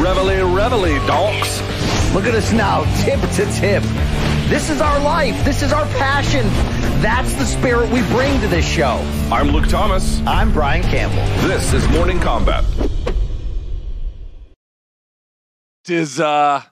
Reveille, reveille, donks. Look at us now, tip to tip. This is our life. This is our passion. That's the spirit we bring to this show. I'm Luke Thomas. I'm Brian Campbell. This is Morning Combat. It is uh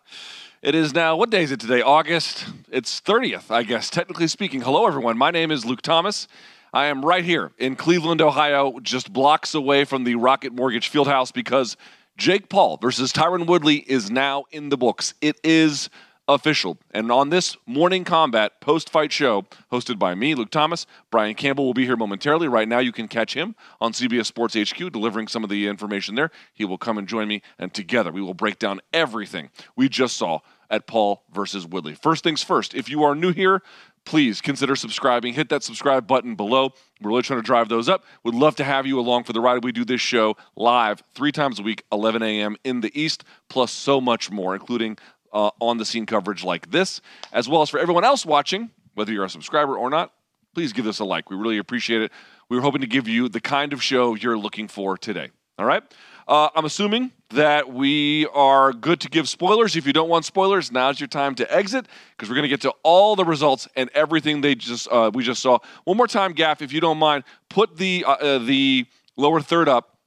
it is now what day is it today? August. It's 30th, I guess, technically speaking. Hello everyone. My name is Luke Thomas. I am right here in Cleveland, Ohio, just blocks away from the Rocket Mortgage Fieldhouse because Jake Paul versus Tyron Woodley is now in the books. It is official. And on this morning combat post fight show, hosted by me, Luke Thomas, Brian Campbell will be here momentarily. Right now, you can catch him on CBS Sports HQ delivering some of the information there. He will come and join me, and together we will break down everything we just saw at Paul versus Woodley. First things first, if you are new here, please consider subscribing. Hit that subscribe button below. We're really trying to drive those up. Would love to have you along for the ride. We do this show live three times a week, 11 a.m. in the East, plus so much more, including uh, on the scene coverage like this, as well as for everyone else watching, whether you're a subscriber or not. Please give us a like. We really appreciate it. We were hoping to give you the kind of show you're looking for today. All right. Uh, I'm assuming that we are good to give spoilers. If you don't want spoilers, now's your time to exit because we're going to get to all the results and everything they just uh, we just saw. One more time, Gaff, if you don't mind, put the uh, uh, the lower third up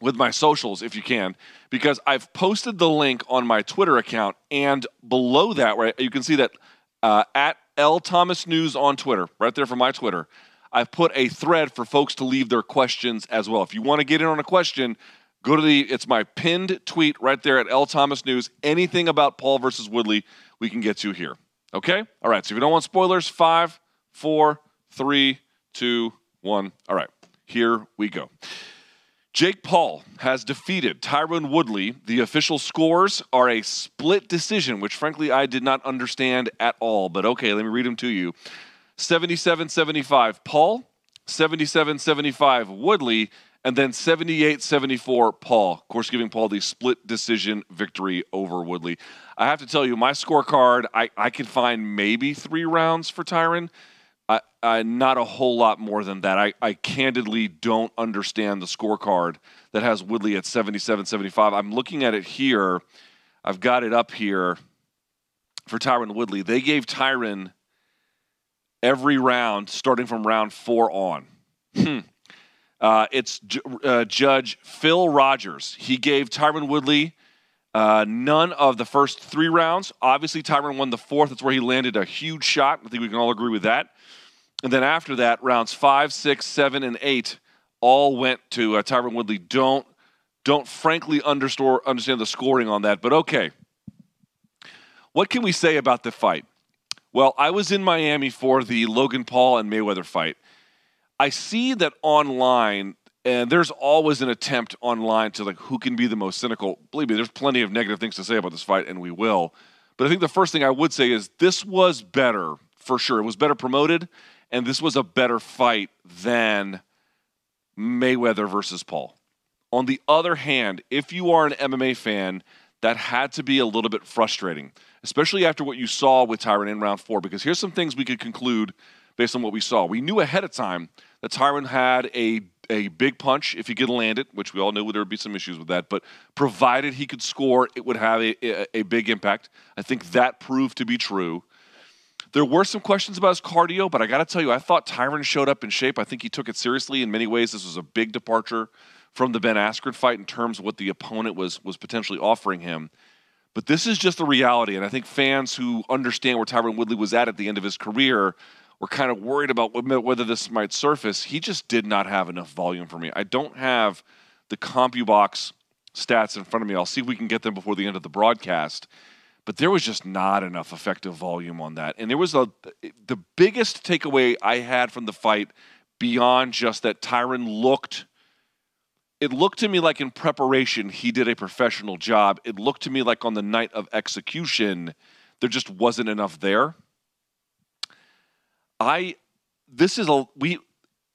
with my socials if you can, because I've posted the link on my Twitter account, and below that, right, you can see that uh, at L Thomas News on Twitter, right there for my Twitter. I've put a thread for folks to leave their questions as well. If you want to get in on a question, go to the it's my pinned tweet right there at L Thomas News. Anything about Paul versus Woodley, we can get to here. Okay? All right. So if you don't want spoilers, five, four, three, two, one. All right. Here we go. Jake Paul has defeated Tyron Woodley. The official scores are a split decision, which frankly I did not understand at all. But okay, let me read them to you 77 75 Paul, 77 75 Woodley, and then 78 74 Paul. Of course, giving Paul the split decision victory over Woodley. I have to tell you, my scorecard, I, I could find maybe three rounds for Tyron. I, I, not a whole lot more than that. I, I candidly don't understand the scorecard that has Woodley at 77 75. I'm looking at it here. I've got it up here for Tyron Woodley. They gave Tyron every round starting from round four on. Hmm. Uh, it's J- uh, Judge Phil Rogers. He gave Tyron Woodley uh, none of the first three rounds. Obviously, Tyron won the fourth. That's where he landed a huge shot. I think we can all agree with that. And then after that, rounds five, six, seven, and eight all went to uh, Tyron Woodley. Don't don't frankly understore, understand the scoring on that, but okay. What can we say about the fight? Well, I was in Miami for the Logan Paul and Mayweather fight. I see that online, and there's always an attempt online to like who can be the most cynical. Believe me, there's plenty of negative things to say about this fight, and we will. But I think the first thing I would say is this was better for sure. It was better promoted, and this was a better fight than Mayweather versus Paul. On the other hand, if you are an MMA fan, that had to be a little bit frustrating, especially after what you saw with Tyron in round four, because here's some things we could conclude based on what we saw. We knew ahead of time that Tyron had a a big punch if he could land it, which we all knew there would be some issues with that. But provided he could score, it would have a, a, a big impact. I think that proved to be true. There were some questions about his cardio, but I got to tell you, I thought Tyron showed up in shape. I think he took it seriously in many ways. This was a big departure from the Ben Askren fight in terms of what the opponent was was potentially offering him. But this is just the reality, and I think fans who understand where Tyron Woodley was at at the end of his career were kind of worried about whether this might surface. He just did not have enough volume for me. I don't have the CompuBox stats in front of me. I'll see if we can get them before the end of the broadcast. But there was just not enough effective volume on that. And there was a the biggest takeaway I had from the fight beyond just that Tyron looked it looked to me like in preparation he did a professional job. It looked to me like on the night of execution there just wasn't enough there. I this is a we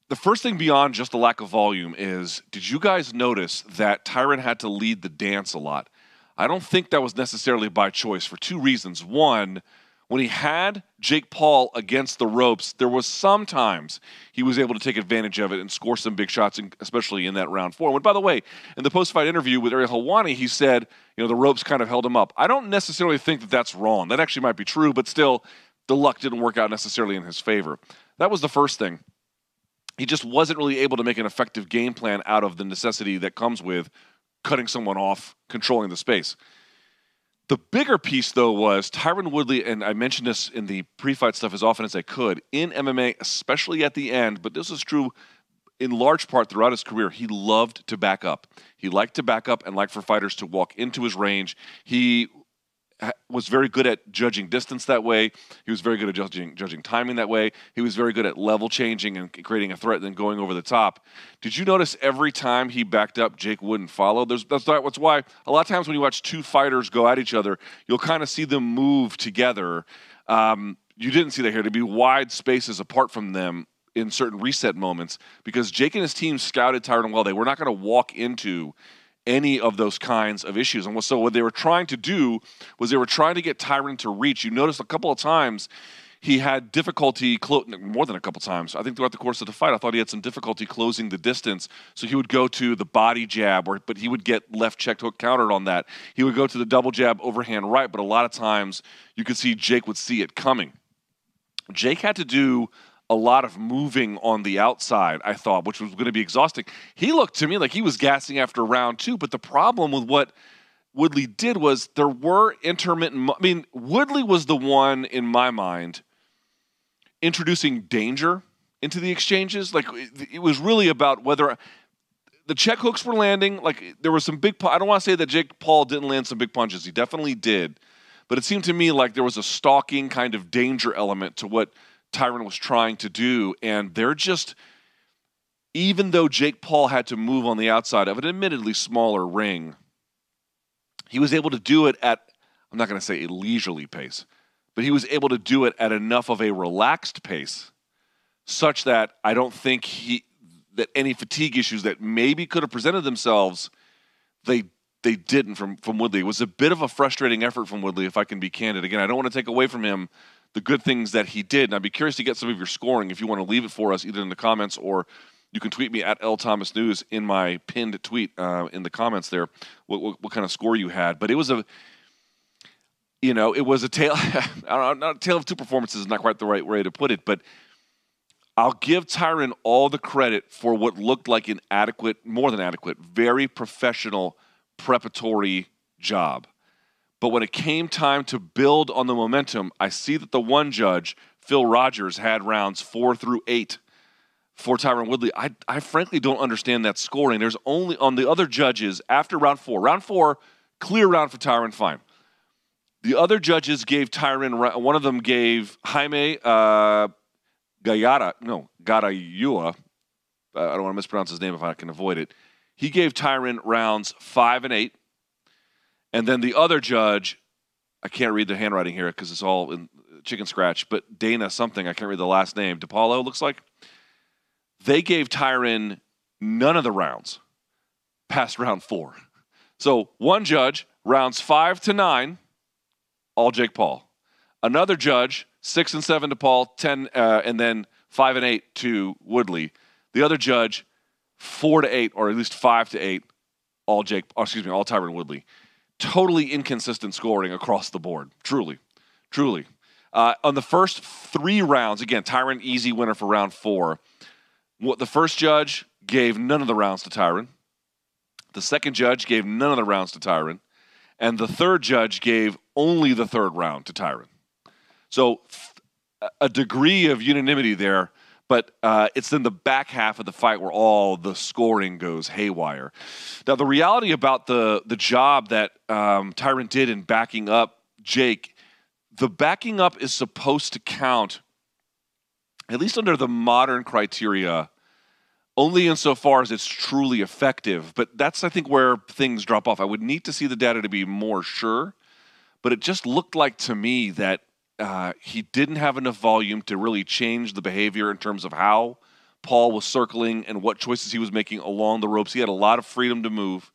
the first thing beyond just the lack of volume is did you guys notice that Tyron had to lead the dance a lot? I don't think that was necessarily by choice for two reasons. One, when he had Jake Paul against the ropes, there was sometimes he was able to take advantage of it and score some big shots, especially in that round four. And by the way, in the post-fight interview with Ariel Helwani, he said, you know, the ropes kind of held him up. I don't necessarily think that that's wrong. That actually might be true, but still, the luck didn't work out necessarily in his favor. That was the first thing. He just wasn't really able to make an effective game plan out of the necessity that comes with cutting someone off, controlling the space. The bigger piece, though, was Tyron Woodley, and I mentioned this in the pre fight stuff as often as I could. In MMA, especially at the end, but this is true in large part throughout his career, he loved to back up. He liked to back up and liked for fighters to walk into his range. He was very good at judging distance that way. He was very good at judging judging timing that way. He was very good at level changing and creating a threat and then going over the top. Did you notice every time he backed up, Jake wouldn't follow? There's, that's that's why a lot of times when you watch two fighters go at each other, you'll kind of see them move together. Um, you didn't see that here. To be wide spaces apart from them in certain reset moments because Jake and his team scouted Tyron well. They were not going to walk into any of those kinds of issues. And so what they were trying to do was they were trying to get Tyron to reach. You notice a couple of times he had difficulty clo- more than a couple times. I think throughout the course of the fight, I thought he had some difficulty closing the distance. So he would go to the body jab, or but he would get left checked hook countered on that. He would go to the double jab overhand right, but a lot of times you could see Jake would see it coming. Jake had to do a lot of moving on the outside, I thought, which was going to be exhausting. He looked to me like he was gassing after round two, but the problem with what Woodley did was there were intermittent. I mean, Woodley was the one, in my mind, introducing danger into the exchanges. Like, it was really about whether the check hooks were landing. Like, there was some big, I don't want to say that Jake Paul didn't land some big punches. He definitely did. But it seemed to me like there was a stalking kind of danger element to what Tyron was trying to do. And they're just, even though Jake Paul had to move on the outside of an admittedly smaller ring, he was able to do it at, I'm not going to say a leisurely pace, but he was able to do it at enough of a relaxed pace such that I don't think he, that any fatigue issues that maybe could have presented themselves, they they didn't from from Woodley. It was a bit of a frustrating effort from Woodley, if I can be candid. Again, I don't want to take away from him the good things that he did. And I'd be curious to get some of your scoring if you want to leave it for us either in the comments or you can tweet me at L Thomas News in my pinned tweet uh, in the comments there. What, what, what, kind of score you had? But it was a, you know, it was a tale. Know, not a tale of two performances is not quite the right way to put it, but I'll give Tyron all the credit for what looked like an adequate, more than adequate, very professional preparatory job. But when it came time to build on the momentum, I see that the one judge, Phil Rogers, had rounds four through eight for Tyron Woodley. I, I frankly don't understand that scoring. There's only on the other judges after round four. Round four, clear round for Tyron, fine. The other judges gave Tyron, one of them gave Jaime uh, Gayara, no, Garayua. I don't want to mispronounce his name if I can avoid it. He gave Tyron rounds five and eight. And then the other judge, I can't read the handwriting here because it's all in chicken scratch, but Dana something, I can't read the last name. DePaulo looks like. They gave Tyron none of the rounds past round four. So one judge, rounds five to nine, all Jake Paul. Another judge, six and seven to Paul, 10, uh, and then five and eight to Woodley. The other judge, four to eight, or at least five to eight, all Jake, oh, excuse me, all Tyron Woodley totally inconsistent scoring across the board. Truly, truly. Uh, on the first three rounds, again, Tyron easy winner for round four. What the first judge gave none of the rounds to Tyron. The second judge gave none of the rounds to Tyron, and the third judge gave only the third round to Tyron. So a degree of unanimity there, but uh, it's in the back half of the fight where all the scoring goes haywire. Now, the reality about the the job that um, Tyron did in backing up Jake, the backing up is supposed to count, at least under the modern criteria, only insofar as it's truly effective. But that's, I think, where things drop off. I would need to see the data to be more sure, but it just looked like to me that uh, he didn't have enough volume to really change the behavior in terms of how Paul was circling and what choices he was making along the ropes. He had a lot of freedom to move.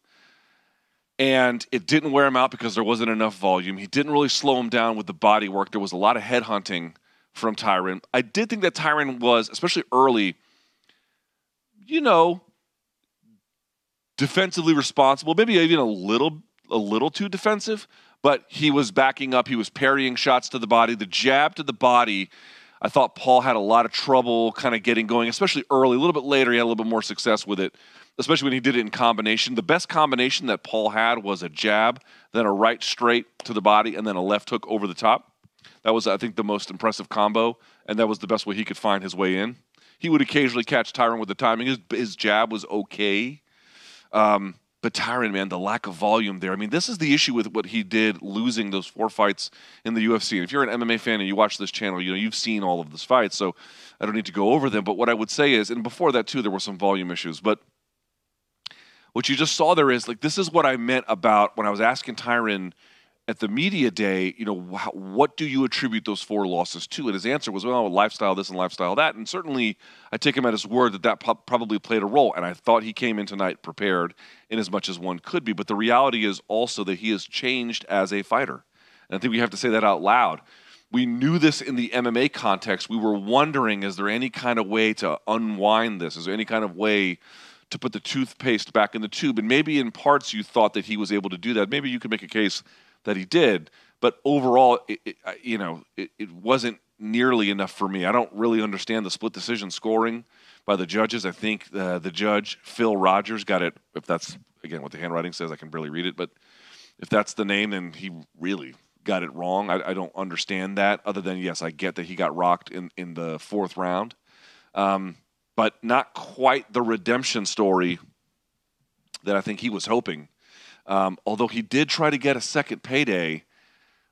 And it didn't wear him out because there wasn't enough volume. He didn't really slow him down with the body work. There was a lot of head hunting from Tyron. I did think that Tyron was, especially early, you know, defensively responsible, maybe even a little a little too defensive, but he was backing up. He was parrying shots to the body. The jab to the body, I thought Paul had a lot of trouble kind of getting going, especially early. A little bit later, he had a little bit more success with it, especially when he did it in combination. The best combination that Paul had was a jab, then a right straight to the body, and then a left hook over the top. That was, I think, the most impressive combo, and that was the best way he could find his way in. He would occasionally catch Tyron with the timing. His, his jab was okay. Um, but Tyron, man, the lack of volume there. I mean, this is the issue with what he did losing those four fights in the UFC. And if you're an MMA fan and you watch this channel, you know you've seen all of those fights, so I don't need to go over them. But what I would say is, and before that too, there were some volume issues. But what you just saw there is like this is what I meant about when I was asking Tyron at the media day, you know, what do you attribute those four losses to? And his answer was, well, lifestyle this and lifestyle that. And certainly, I take him at his word that that probably played a role. And I thought he came in tonight prepared in as much as one could be. But the reality is also that he has changed as a fighter. And I think we have to say that out loud. We knew this in the MMA context. We were wondering, is there any kind of way to unwind this? Is there any kind of way to put the toothpaste back in the tube? And maybe in parts you thought that he was able to do that. Maybe you could make a case that he did. But overall, it, it, you know, it, it wasn't nearly enough for me. I don't really understand the split decision scoring by the judges. I think uh, the judge Phil Rogers got it. If that's again what the handwriting says, I can barely read it. But if that's the name, then he really got it wrong. I, I don't understand that. Other than yes, I get that he got rocked in in the fourth round, um, but not quite the redemption story that I think he was hoping um, although he did try to get a second payday,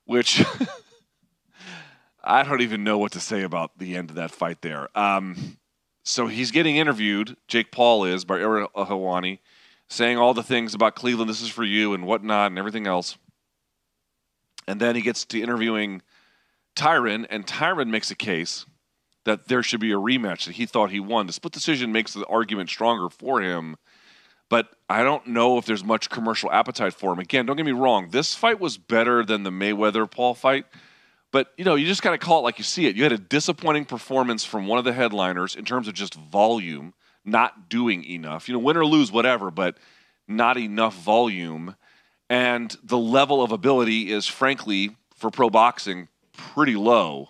which I don't even know what to say about the end of that fight there. Um, so he's getting interviewed, Jake Paul is, by Ariel Helwani, saying all the things about Cleveland, this is for you and whatnot and everything else. And then he gets to interviewing Tyron, and Tyron makes a case that there should be a rematch that he thought he won. The split decision makes the argument stronger for him but I don't know if there's much commercial appetite for him. Again, don't get me wrong, this fight was better than the Mayweather Paul fight. But you know, you just gotta call it like you see it. You had a disappointing performance from one of the headliners in terms of just volume, not doing enough. You know, win or lose, whatever, but not enough volume. And the level of ability is frankly, for pro boxing, pretty low.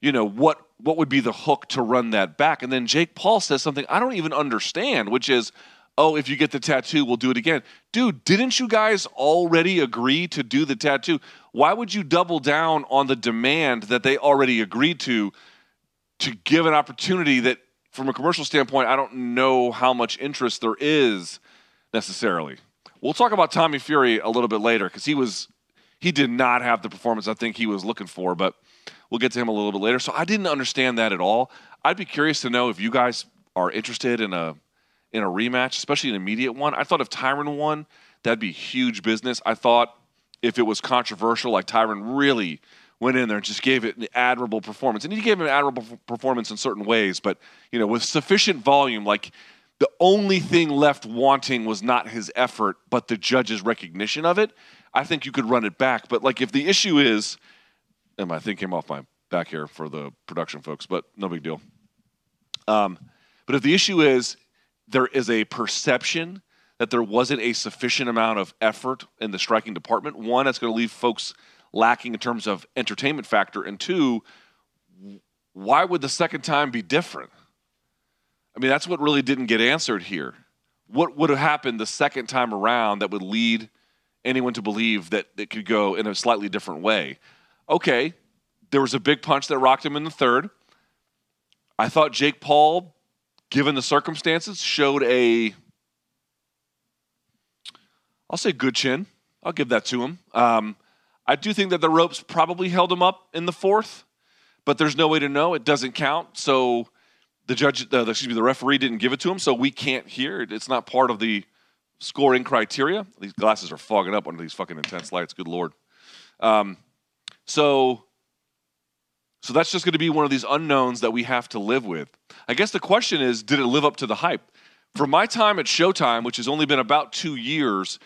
You know, what what would be the hook to run that back? And then Jake Paul says something I don't even understand, which is oh, if you get the tattoo, we'll do it again. Dude, didn't you guys already agree to do the tattoo? Why would you double down on the demand that they already agreed to to give an opportunity that, from a commercial standpoint, I don't know how much interest there is necessarily. We'll talk about Tommy Fury a little bit later because he was he did not have the performance I think he was looking for, but we'll get to him a little bit later. So I didn't understand that at all. I'd be curious to know if you guys are interested in a in a rematch, especially an immediate one. I thought if Tyron won, that'd be huge business. I thought if it was controversial, like Tyron really went in there and just gave it an admirable performance. And he gave an admirable performance in certain ways, but you know, with sufficient volume, like the only thing left wanting was not his effort, but the judge's recognition of it. I think you could run it back. But like if the issue is, and my thing came off my back here for the production folks, but no big deal. Um, but if the issue is there is a perception that there wasn't a sufficient amount of effort in the striking department. One, that's going to leave folks lacking in terms of entertainment factor. And two, why would the second time be different? I mean, that's what really didn't get answered here. what would have happened the second time around that would lead anyone to believe that it could go in a slightly different way? Okay, there was a big punch that rocked him in the third. I thought Jake Paul, given the circumstances, showed a, I'll say good chin. I'll give that to him. Um, I do think that the ropes probably held him up in the fourth, but there's no way to know. It doesn't count. So the judge, uh, excuse me, the referee didn't give it to him, so we can't hear it. It's not part of the scoring criteria. These glasses are fogging up under these fucking intense lights. Good lord. Um, so, so that's just going to be one of these unknowns that we have to live with. I guess the question is, did it live up to the hype? For my time at Showtime, which has only been about two years,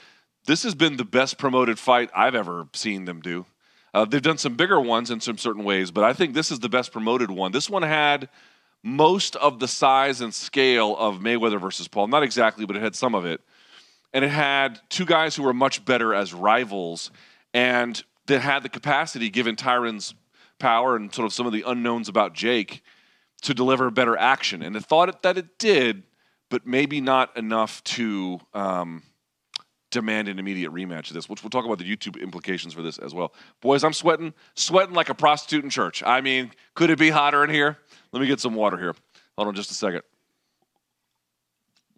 this has been the best promoted fight I've ever seen them do. Uh, they've done some bigger ones in some certain ways, but I think this is the best promoted one. This one had most of the size and scale of Mayweather versus Paul. Not exactly, but it had some of it. And it had two guys who were much better as rivals and that had the capacity, given Tyron's power and sort of some of the unknowns about Jake, to deliver better action. And it thought that it did, but maybe not enough to. Um, demand an immediate rematch of this, which we'll talk about the YouTube implications for this as well. Boys, I'm sweating, sweating like a prostitute in church. I mean, could it be hotter in here? Let me get some water here. Hold on just a second.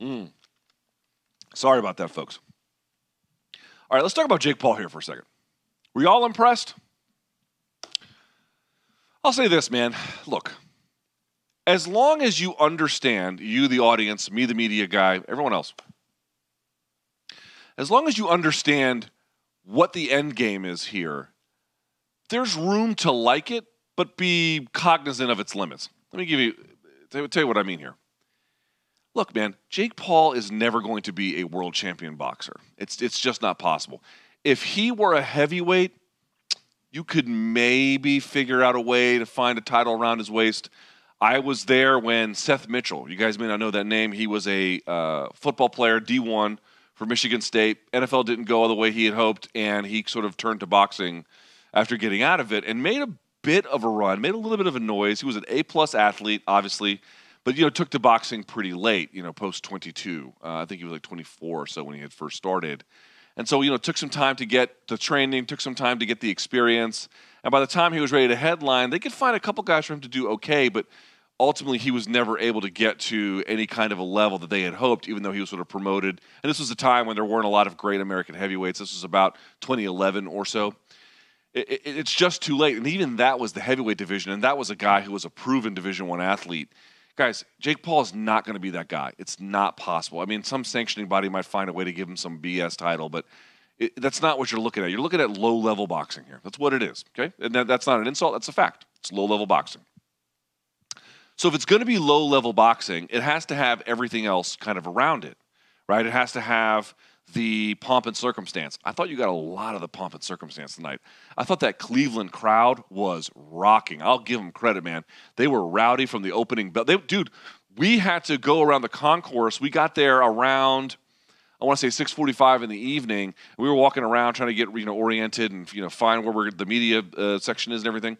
Mm. Sorry about that, folks. All right, let's talk about Jake Paul here for a second. Were you all impressed? I'll say this, man. Look, as long as you understand, you, the audience, me, the media guy, everyone else, as long as you understand what the end game is here, there's room to like it, but be cognizant of its limits. Let me give you tell you what I mean here. Look, man, Jake Paul is never going to be a world champion boxer. It's it's just not possible. If he were a heavyweight, you could maybe figure out a way to find a title around his waist. I was there when Seth Mitchell, you guys may not know that name, he was a uh, football player, D1 for Michigan State. NFL didn't go the way he had hoped, and he sort of turned to boxing after getting out of it and made a bit of a run, made a little bit of a noise. He was an A plus athlete, obviously, but you know took to boxing pretty late. You know, post twenty two. Uh, I think he was like twenty four or so when he had first started, and so you know took some time to get the training, took some time to get the experience, and by the time he was ready to headline, they could find a couple guys for him to do okay, but ultimately he was never able to get to any kind of a level that they had hoped, even though he was sort of promoted. And this was a time when there weren't a lot of great American heavyweights. This was about 2011 or so. It, it, it's just too late, and even that was the heavyweight division, and that was a guy who was a proven Division One athlete. Guys, Jake Paul is not going to be that guy. It's not possible. I mean, some sanctioning body might find a way to give him some BS title, but it, that's not what you're looking at. You're looking at low level boxing here. That's what it is. Okay, and that, that's not an insult. That's a fact. It's low level boxing. So if it's going to be low level boxing, it has to have everything else kind of around it, right? It has to have the pomp and circumstance. I thought you got a lot of the pomp and circumstance tonight. I thought that Cleveland crowd was rocking. I'll give them credit, man. They were rowdy from the opening bell. They, dude, we had to go around the concourse. We got there around I want to say 6:45 in the evening. We were walking around trying to get you know oriented and you know find where the media uh, section is and everything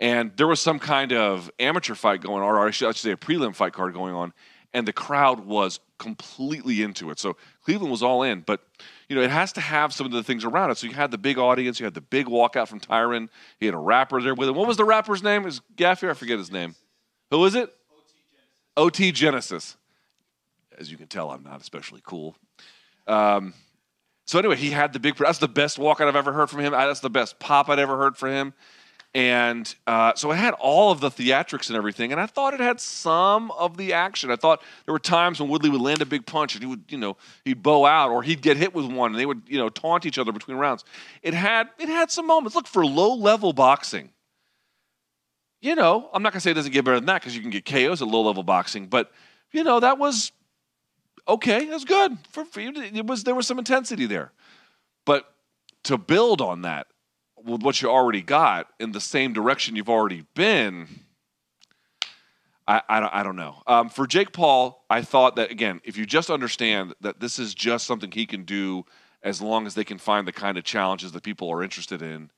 and there was some kind of amateur fight going on, or I should, I should say a prelim fight card going on, and the crowd was completely into it. So Cleveland was all in, but you know it has to have some of the things around it. So you had the big audience, you had the big walkout from Tyron, he had a rapper there with him. What was the rapper's name? Is Gaffy? I forget his name. Who is it? OT Genasis. As you can tell, I'm not especially cool. Um, so anyway, he had the big. That's the best walkout I've ever heard from him. That's the best pop I'd ever heard from him. And uh, so it had all of the theatrics and everything, and I thought it had some of the action. I thought there were times when Woodley would land a big punch and he would, you know, he'd bow out or he'd get hit with one, and they would, you know, taunt each other between rounds. It had it had some moments. Look for low level boxing. You know, I'm not gonna say it doesn't get better than that because you can get KOs at low level boxing, but you know that was okay. That was good for, for you. It was there was some intensity there, but to build on that with what you already got in the same direction you've already been, I, I, don't, I don't know. Um, for Jake Paul, I thought that, again, if you just understand that this is just something he can do as long as they can find the kind of challenges that people are interested in.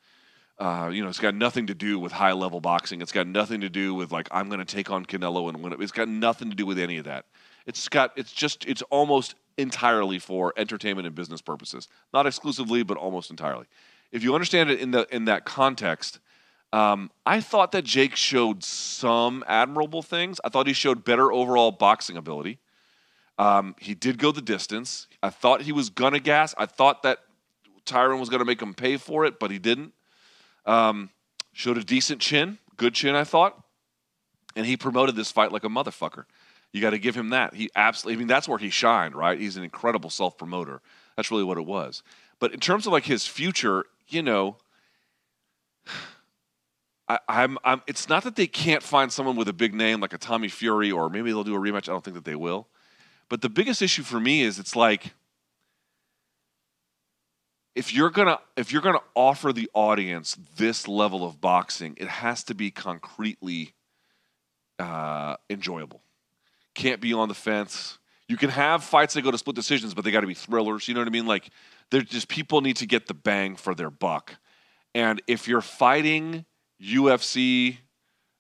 Uh, you know, it's got nothing to do with high level boxing. It's got nothing to do with like I'm going to take on Canelo and win it. It's got nothing to do with any of that. It's got it's just it's almost entirely for entertainment and business purposes. Not exclusively, but almost entirely. If you understand it in the in that context, um, I thought that Jake showed some admirable things. I thought he showed better overall boxing ability. Um, he did go the distance. I thought he was gonna gas. I thought that Tyron was gonna make him pay for it, but he didn't. Um, showed a decent chin, good chin, I thought, and he promoted this fight like a motherfucker. You got to give him that. He absolutely. I mean, that's where he shined, right? He's an incredible self promoter. That's really what it was. But in terms of like his future, you know, I, I'm, I'm. It's not that they can't find someone with a big name like a Tommy Fury, or maybe they'll do a rematch. I don't think that they will. But the biggest issue for me is it's like if you're gonna if you're gonna offer the audience this level of boxing, it has to be concretely uh, enjoyable. Can't be on the fence. You can have fights that go to split decisions, but they got to be thrillers. You know what I mean? Like, they're just people need to get the bang for their buck. And if you're fighting UFC,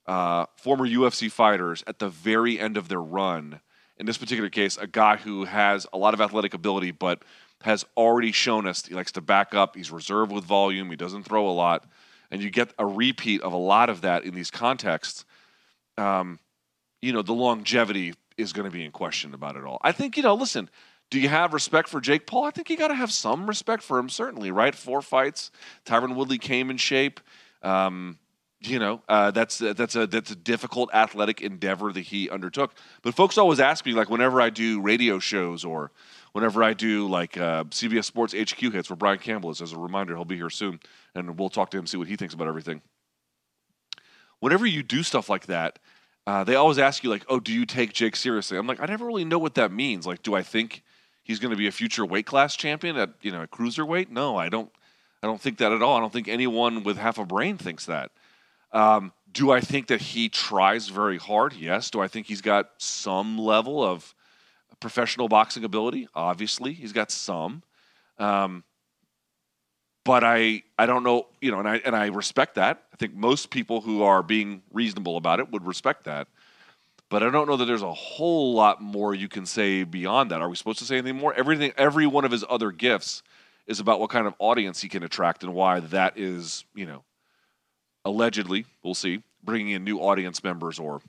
uh, former UFC fighters at the very end of their run, in this particular case, a guy who has a lot of athletic ability, but has already shown us he likes to back up. He's reserved with volume. He doesn't throw a lot. And you get a repeat of a lot of that in these contexts. Um, you know, the longevity is going to be in question about it all. I think, you know, listen, do you have respect for Jake Paul? I think you got to have some respect for him, certainly, right? Four fights. Tyron Woodley came in shape. Um, you know, uh, that's that's a that's a difficult athletic endeavor that he undertook. But folks always ask me, like, whenever I do radio shows or whenever I do like uh, CBS Sports HQ hits, where Brian Campbell is. As a reminder, he'll be here soon, and we'll talk to him, see what he thinks about everything. Whenever you do stuff like that, uh, they always ask you like, "Oh, do you take Jake seriously?" I'm like, I never really know what that means. Like, do I think he's going to be a future weight class champion at you know at cruiserweight? No, I don't. I don't think that at all. I don't think anyone with half a brain thinks that. Um, do I think that he tries very hard? Yes. Do I think he's got some level of professional boxing ability? Obviously, he's got some. Um, but I, I don't know, you know, and I and I respect that. I think most people who are being reasonable about it would respect that. But I don't know that there's a whole lot more you can say beyond that. Are we supposed to say anything more? Everything, every one of his other gifts is about what kind of audience he can attract and why that is, you know, allegedly, we'll see, bringing in new audience members or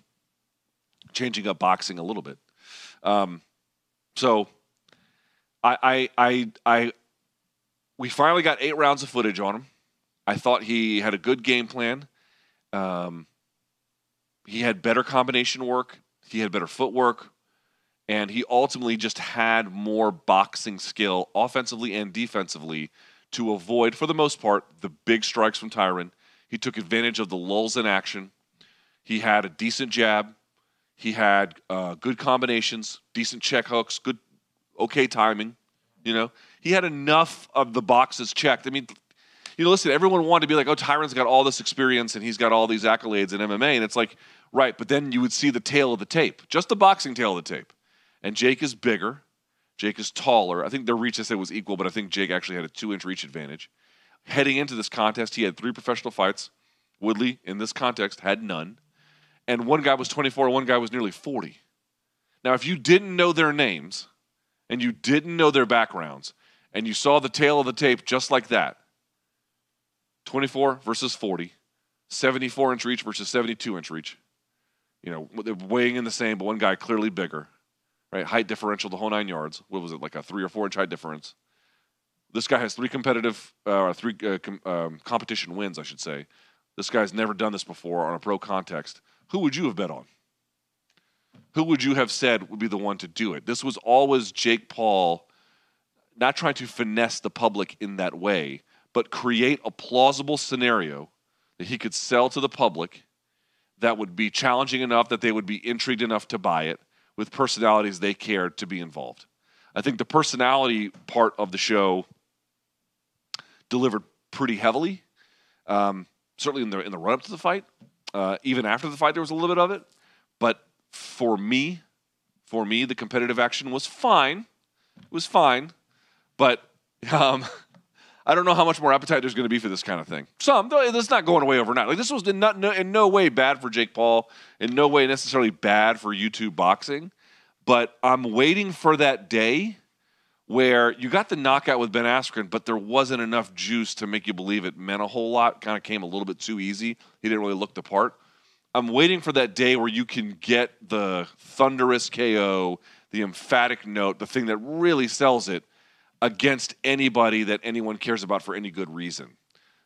changing up boxing a little bit. Um, so I, I, I, I, we finally got eight rounds of footage on him. I thought he had a good game plan. Um, he had better combination work. He had better footwork. And he ultimately just had more boxing skill, offensively and defensively, to avoid, for the most part, the big strikes from Tyron he took advantage of the lulls in action. He had a decent jab. He had uh, good combinations, decent check hooks, good, okay timing. You know, he had enough of the boxes checked. I mean, you know, listen, everyone wanted to be like, oh, Tyron's got all this experience and he's got all these accolades in MMA. And it's like, right, but then you would see the tail of the tape, just the boxing tail of the tape. And Jake is bigger. Jake is taller. I think their reach, I said, was equal, but I think Jake actually had a two inch reach advantage. Heading into this contest, he had three professional fights. Woodley, in this context, had none. And one guy was 24, one guy was nearly 40. Now, if you didn't know their names and you didn't know their backgrounds and you saw the tail of the tape just like that 24 versus 40, 74 inch reach versus 72 inch reach. You know, they're weighing in the same, but one guy clearly bigger, right? Height differential the whole nine yards. What was it, like a three or four inch height difference? This guy has three competitive, uh, three uh, com- um, competition wins, I should say. This guy's never done this before on a pro context. Who would you have bet on? Who would you have said would be the one to do it? This was always Jake Paul not trying to finesse the public in that way, but create a plausible scenario that he could sell to the public that would be challenging enough that they would be intrigued enough to buy it with personalities they cared to be involved. I think the personality part of the show delivered pretty heavily. Um, certainly in the in the run up to the fight, uh, even after the fight, there was a little bit of it. But for me, for me, the competitive action was fine. It was fine, but um, I don't know how much more appetite there's going to be for this kind of thing. Some, though, it's not going away overnight. Like this was in, not, no, in no way bad for Jake Paul, in no way necessarily bad for YouTube boxing, but I'm waiting for that day where you got the knockout with Ben Askren, but there wasn't enough juice to make you believe it meant a whole lot. Kind of came a little bit too easy. He didn't really look the part. I'm waiting for that day where you can get the thunderous KO, the emphatic note, the thing that really sells it against anybody that anyone cares about for any good reason.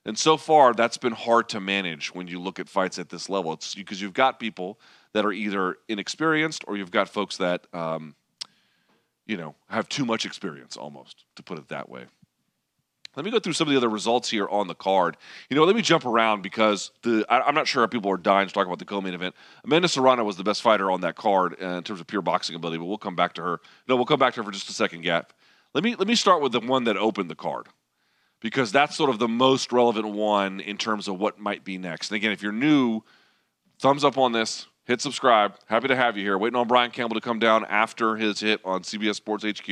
And so far, that's been hard to manage when you look at fights at this level. It's because you've got people that are either inexperienced or you've got folks that, um, you know, have too much experience almost, to put it that way. Let me go through some of the other results here on the card. You know, let me jump around because the I, am not sure people are dying to talk about the co-main event. Amanda Serrano was the best fighter on that card uh, in terms of pure boxing ability, but we'll come back to her. No, we'll come back to her for just a second, Gap. Let me let me start with the one that opened the card because that's sort of the most relevant one in terms of what might be next. And again, if you're new, thumbs up on this, hit subscribe. Happy to have you here. Waiting on Brian Campbell to come down after his hit on CBS Sports HQ.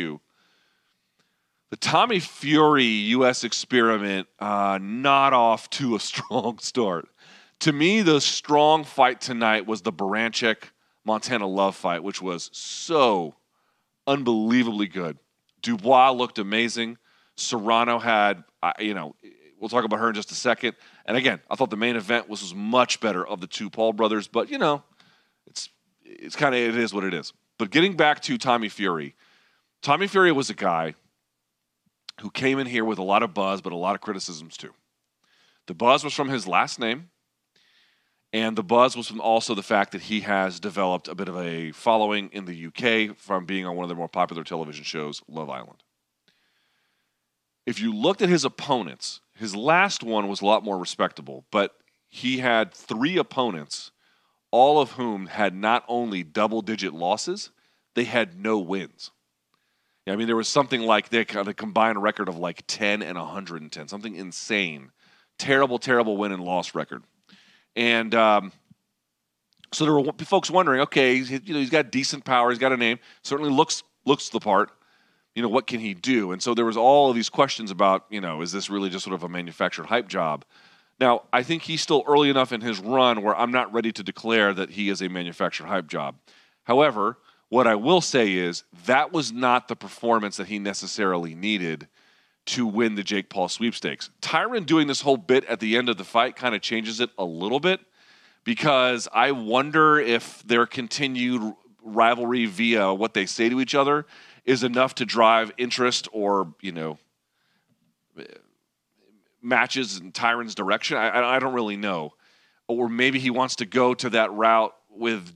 The Tommy Fury U.S. experiment uh, not off to a strong start. To me, the strong fight tonight was the Baranchyk Montana Love fight, which was so unbelievably good. Dubois looked amazing. Serrano had, you know, we'll talk about her in just a second. And again, I thought the main event was, was much better of the two Paul brothers, but you know, it's it's kind of it is what it is. But getting back to Tommy Fury, Tommy Fury was a guy who came in here with a lot of buzz, but a lot of criticisms too. The buzz was from his last name, and the buzz was from also the fact that he has developed a bit of a following in the UK from being on one of their more popular television shows, Love Island. If you looked at his opponents, his last one was a lot more respectable, but he had three opponents, all of whom had not only double digit losses, they had no wins. I mean, there was something like they kind of combined record of like 10 and 110, something insane. Terrible, terrible win and loss record. And um, so there were folks wondering, okay, he's, you know, he's got decent power, he's got a name, certainly looks looks the part. You know, what can he do? And so there was all of these questions about, you know, is this really just sort of a manufactured hype job? Now, I think he's still early enough in his run where I'm not ready to declare that he is a manufactured hype job. However, what I will say is that was not the performance that he necessarily needed to win the Jake Paul sweepstakes. Tyron doing this whole bit at the end of the fight kind of changes it a little bit because I wonder if their continued rivalry via what they say to each other is enough to drive interest or, you know, matches in Tyron's direction. I, I don't really know. Or maybe he wants to go to that route with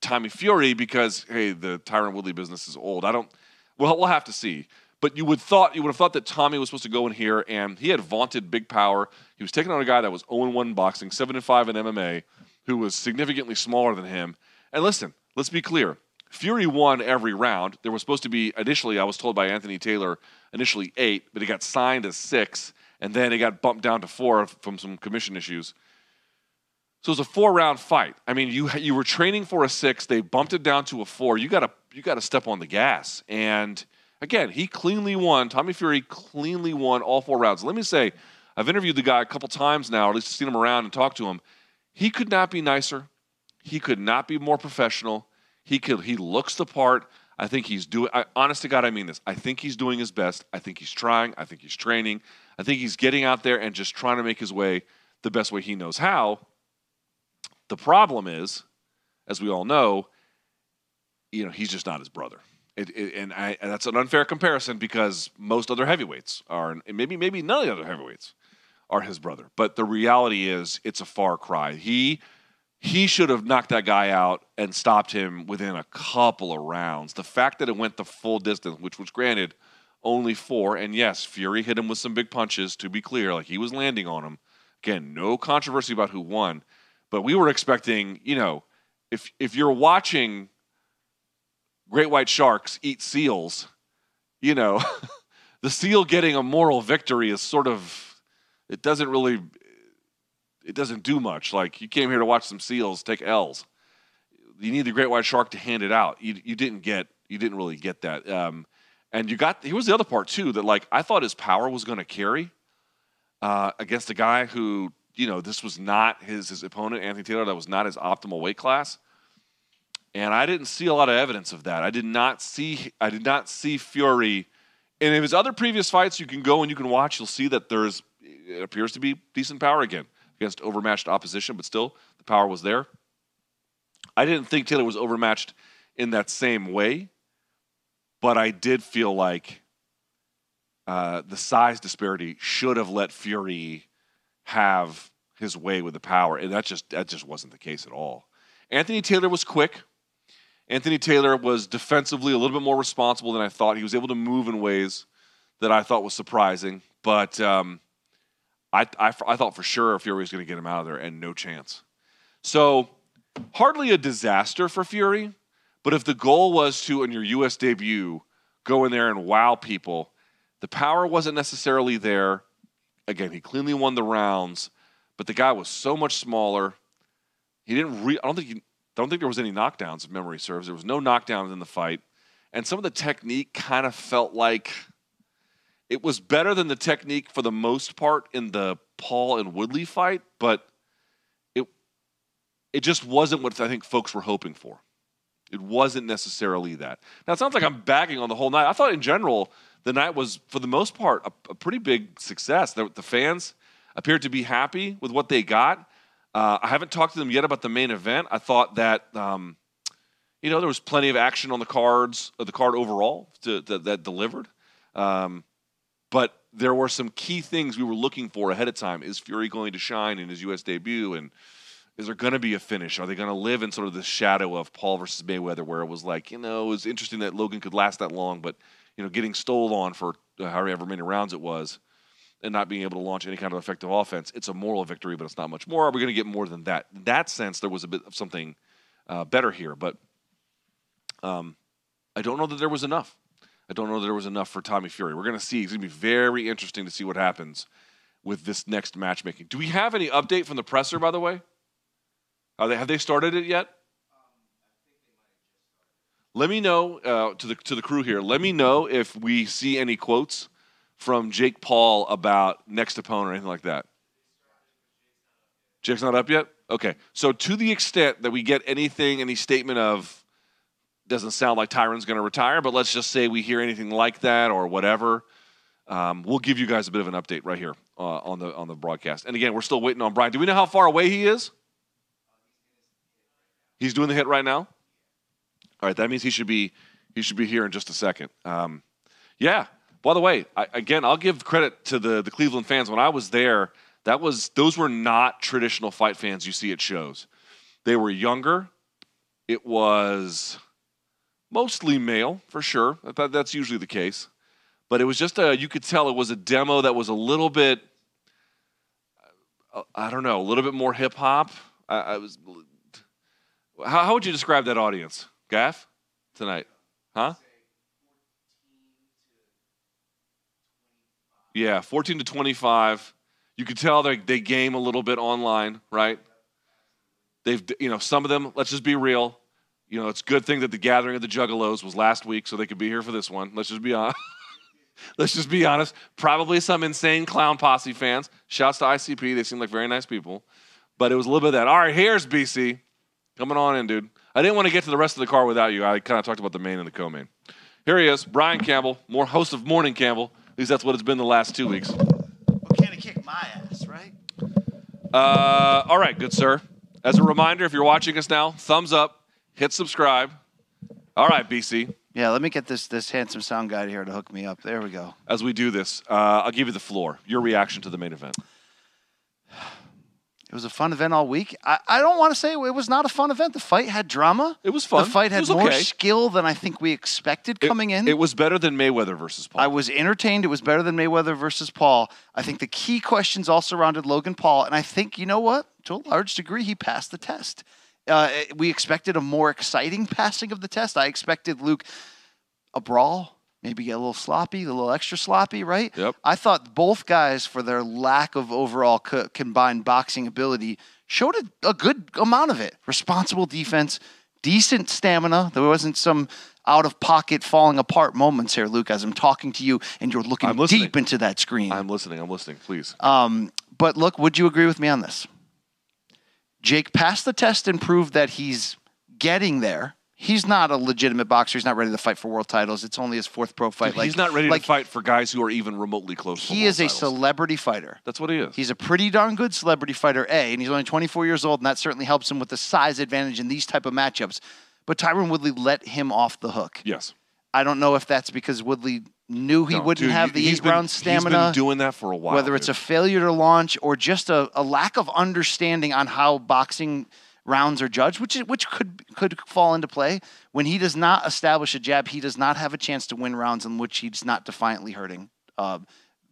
Tommy Fury because hey, the Tyron Woodley business is old. I don't. Well, we'll have to see. But you would thought you would have thought that Tommy was supposed to go in here, and he had vaunted big power. He was taking on a guy that was 0-1 boxing, 7-5 in MMA, who was significantly smaller than him. And listen, let's be clear. Fury won every round. There was supposed to be initially, I was told by Anthony Taylor, initially eight, but he got signed as six, and then it got bumped down to four from some commission issues. So it was a four round fight. I mean, you you were training for a six. They bumped it down to a four. You got to you got to step on the gas. And again, he cleanly won. Tommy Fury cleanly won all four rounds. Let me say, I've interviewed the guy a couple times now, or at least seen him around and talked to him. He could not be nicer. He could not be more professional. He could. He looks the part. I think he's doing. I, honest to God, I mean this. I think he's doing his best. I think he's trying. I think he's training. I think he's getting out there and just trying to make his way the best way he knows how. The problem is, as we all know, you know he's just not his brother. It, it, and, I, and, that's an unfair comparison because most other heavyweights are, maybe maybe none of the other heavyweights are his brother. But the reality is, it's a far cry. He he should have knocked that guy out and stopped him within a couple of rounds. The fact that it went the full distance, which was granted only four, and yes, Fury hit him with some big punches. To be clear, like he was landing on him. Again, no controversy about who won. But we were expecting, you know, if if you're watching great white sharks eat seals, you know, the seal getting a moral victory is sort of it doesn't really it doesn't do much. Like you came here to watch some seals take L's. You need the great white shark to hand it out. You you didn't get you didn't really get that. Um, and you got here was the other part too that like I thought his power was going to carry uh, against a guy who you know, this was not his his opponent, Anthony Taylor. That was not his optimal weight class. And I didn't see a lot of evidence of that. I did not see I did not see Fury and in his other previous fights. You can go and you can watch. You'll see that there's it appears to be decent power again against overmatched opposition, but still the power was there. I didn't think Taylor was overmatched in that same way, but I did feel like uh, the size disparity should have let Fury have his way with the power, and that just that just wasn't the case at all. Anthony Taylor was quick. Anthony Taylor was defensively a little bit more responsible than I thought. He was able to move in ways that I thought was surprising, but um, I, I, I thought for sure Fury was going to get him out of there, and no chance. So hardly a disaster for Fury, but if the goal was to, in your U.S. debut, go in there and wow people, the power wasn't necessarily there. Again, he cleanly won the rounds, but the guy was so much smaller. He didn't. Re- I don't think. He, don't think there was any knockdowns. If memory serves, there was no knockdowns in the fight, and some of the technique kind of felt like it was better than the technique for the most part in the Paul and Woodley fight, but it it just wasn't what I think folks were hoping for. It wasn't necessarily that. Now it sounds like I'm bagging on the whole night. I thought in general the night was, for the most part, a, a pretty big success. The, the, fans appeared to be happy with what they got. Uh, I haven't talked to them yet about the main event. I thought that um, you know there was plenty of action on the cards, uh, the card overall to, to, that delivered. Um, but there were some key things we were looking for ahead of time. Is Fury going to shine in his U.S. debut? And is there going to be a finish? Are they going to live in sort of the shadow of Paul versus Mayweather, where it was like, you know, it was interesting that Logan could last that long, but you know, getting stole on for however many rounds it was, and not being able to launch any kind of effective offense. It's a moral victory, but it's not much more. Are we going to get more than that? In that sense, there was a bit of something uh, better here, but um, I don't know that there was enough. I don't know that there was enough for Tommy Fury. We're going to see. It's going to be very interesting to see what happens with this next matchmaking. Do we have any update from the presser, by the way? They, have they started it yet? Let me know uh, to the to the crew here. Let me know if we see any quotes from Jake Paul about next opponent or anything like that. Jake's not up yet. Okay, so to the extent that we get anything, any statement of doesn't sound like Tyron's going to retire, but let's just say we hear anything like that or whatever, um, we'll give you guys a bit of an update right here uh, on the on the broadcast. And again, we're still waiting on Brian. Do we know how far away he is? He's doing the hit right now. All right, that means he should be he should be here in just a second. Um, yeah. By the way, I, again, I'll give credit to the the Cleveland fans. When I was there, that was those were not traditional fight fans you see at shows. They were younger. It was mostly male for sure. That, that's usually the case. But it was just a you could tell it was a demo that was a little bit uh, I don't know, a little bit more hip hop. I, I was how, how would you describe that audience? Gaff, tonight, huh? Yeah, 14 to 25. You can tell they they game a little bit online, right? They've you know some of them. Let's just be real. You know, it's a good thing that the gathering of the Juggalos was last week, so they could be here for this one. Let's just be honest. Let's just be honest. Probably some insane clown posse fans. Shouts to ICP. They seem like very nice people. But it was a little bit of that. All right, here's BC. Coming on in, dude. I didn't want to get to the rest of the car without you. I kind of talked about the main and the co-main. Here he is, Brian Campbell, more host of Morning Campbell. At least that's what it's been the last two weeks. Well, can he kick my ass, right? Uh, all right, good sir. As a reminder, if you're watching us now, thumbs up, hit subscribe. All right, BC. Yeah, let me get this this handsome sound guy here to hook me up. There we go. As we do this, uh, I'll give you the floor. Your reaction to the main event. It was a fun event all week. I, I don't want to say it was not a fun event. The fight had drama. It was fun. The fight had more okay. skill than I think we expected It- coming in. It was better than Mayweather versus Paul. I was entertained. It was better than Mayweather versus Paul. I think the key questions all surrounded Logan Paul, and I think you know what? To a large degree, he passed the test. Uh, we expected a more exciting passing of the test. I expected Luke a brawl, maybe get a little sloppy, a little extra sloppy, right? Yep. I thought both guys, for their lack of overall co- combined boxing ability, showed a, a good amount of it. Responsible defense, decent stamina. There wasn't some out of pocket, falling apart moments here, Luke, as I'm talking to you and you're looking deep into that screen. I'm listening. I'm listening. Please. Um, but look, would you agree with me on this? Jake passed the test and proved that he's getting there. He's not a legitimate boxer. He's not ready to fight for world titles. It's only his fourth pro fight. Dude, he's not ready like, to fight for guys who are even remotely close. He is a titles. celebrity fighter. That's what he is. He's a pretty darn good celebrity fighter, A, and he's only 24 years old, and that certainly helps him with the size advantage in these type of matchups. But Tyron Woodley let him off the hook. yes. I don't know if that's because Woodley knew he No, wouldn't dude, have the eight been- round stamina. He's been doing that for a while. whether it's a failure to launch or just a, a lack of understanding on how boxing rounds are judged, which is, which could could fall into play when he does not establish a jab. He does not have a chance to win rounds in which he's not defiantly hurting uh,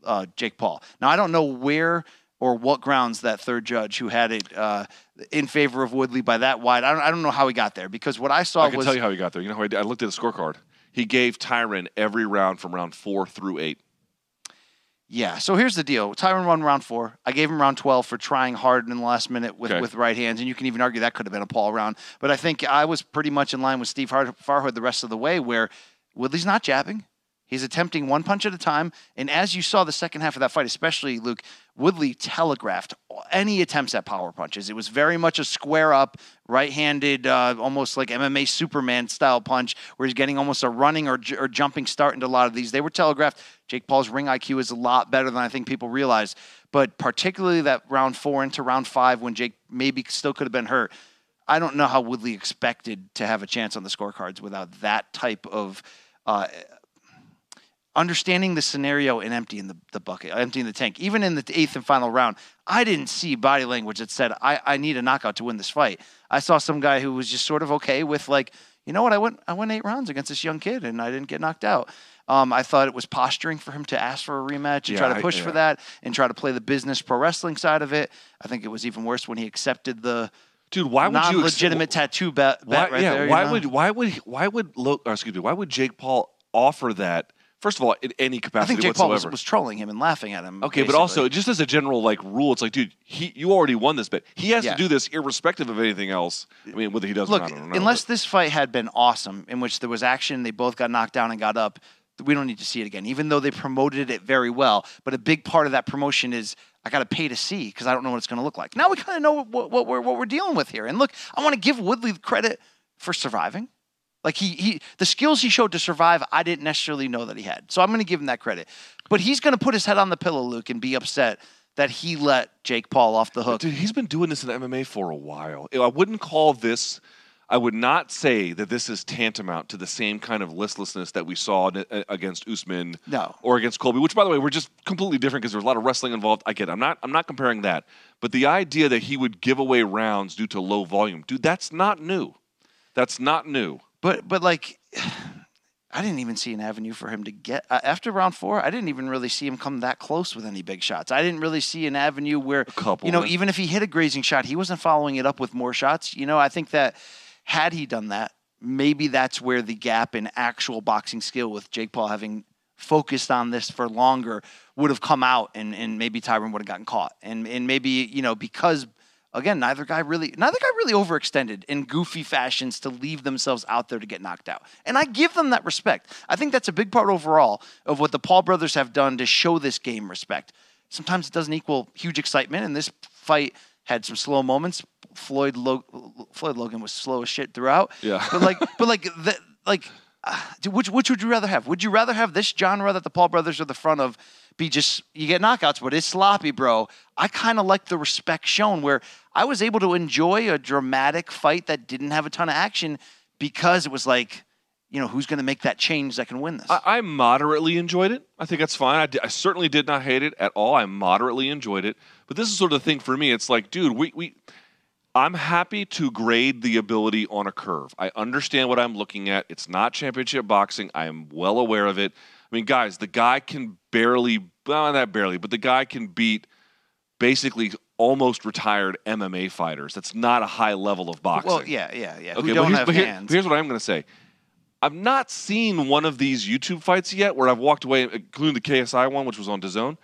uh, Jake Paul. Now I don't know where or what grounds that third judge who had it uh, in favor of Woodley by that wide. I don't, I don't know how he got there because what I saw I can was tell you how he got there. You know how I, did? I looked at the scorecard. He gave Tyron every round from round four through eight. Yeah. So here's the deal. Tyron won round four. I gave him round 12 for trying hard in the last minute with, Okay. with right hands. And you can even argue that could have been a Paul round. But I think I was pretty much in line with Steve Farhood the rest of the way, where Woodley's not jabbing. He's attempting one punch at a time. And as you saw the second half of that fight, especially Luke, Woodley telegraphed any attempts at power punches. It was very much a square up, right handed, uh, almost like MMA Superman style punch, where he's getting almost a running or, or jumping start into a lot of these. They were telegraphed. Jake Paul's ring IQ is a lot better than I think people realize. But particularly that round four into round five, when Jake maybe still could have been hurt, I don't know how Woodley expected to have a chance on the scorecards without that type of. Uh, understanding the scenario and emptying the, the bucket, emptying the tank. Even in the eighth and final round, I didn't see body language that said, I, I need a knockout to win this fight. I saw some guy who was just sort of okay with like, you know what, I went I went eight rounds against this young kid and I didn't get knocked out. Um, I thought it was posturing for him to ask for a rematch and Yeah, try to I- push yeah. for that and try to play the business pro wrestling side of it. I think it was even worse when he accepted the Dude, why would you? non-legitimate tattoo bet, Why, right yeah, there. you why know? would why would why would excuse me? Why would Jake Paul offer that? First of all, in any capacity, I think Jake Paul was, was trolling him and laughing at him. Okay, but also just as a general like rule, it's like, dude, he you already won this bet. He has Yeah. to do this irrespective of anything else. I mean, whether he does Look, or not, I don't know. unless but- this fight had been awesome, in which there was action, they both got knocked down and got up, we don't need to see it again, even though they promoted it very well. But a big part of that promotion is I got to pay to see because I don't know what it's going to look like. Now we kind of know what, what, we're, what we're dealing with here. And look, I want to give Woodley credit for surviving. Like he, he, the skills he showed to survive, I didn't necessarily know that he had. So I'm going to give him that credit. But he's going to put his head on the pillow, Luke, and be upset that he let Jake Paul off the hook. Dude, he's been doing this in MMA for a while. I wouldn't call this. I would not say that this is tantamount to the same kind of listlessness that we saw against Usman No. or against Colby, which, by the way, were just completely different because there was a lot of wrestling involved. I get. It. I'm not. I'm not comparing that. But the idea that he would give away rounds due to low volume, dude, that's not new. That's not new. But but like, I didn't even see an avenue for him to get uh, after round four. I didn't even really see him come that close with any big shots. I didn't really see an avenue where couple, you know man. even if he hit a grazing shot, he wasn't following it up with more shots. You know, I think that had he done that, maybe that's where the gap in actual boxing skill with Jake Paul having focused on this for longer would have come out and, and maybe Tyron would have gotten caught. And and maybe, you know, because again, neither guy really neither guy really overextended in goofy fashions to leave themselves out there to get knocked out. And I give them that respect. I think that's a big part overall of what the Paul brothers have done to show this game respect. Sometimes it doesn't equal huge excitement, and this fight had some slow moments. Floyd Lo- Floyd Logan was slow as shit throughout. Yeah. But like but like the, like uh, which which would you rather have? Would you rather have this genre that the Paul brothers are the front of be just you get knockouts, but it's sloppy, bro? I kind of like the respect shown where I was able to enjoy a dramatic fight that didn't have a ton of action because it was like, you know, who's going to make that change that can win this? I, I moderately enjoyed it. I think that's fine. I, I certainly did not hate it at all. I moderately enjoyed it. But this is sort of the thing for me. It's like, dude, we, we I'm happy to grade the ability on a curve. I understand what I'm looking at. It's not championship boxing. I am well aware of it. I mean, guys, the guy can barely, well, not barely, but the guy can beat basically almost retired MMA fighters. That's not a high level of boxing. well, yeah, yeah, yeah. Okay, Who but don't here's, have here- hands? here's what I'm going to say. I've not seen one of these YouTube fights yet where I've walked away, including the KSI one, which was on DAZN.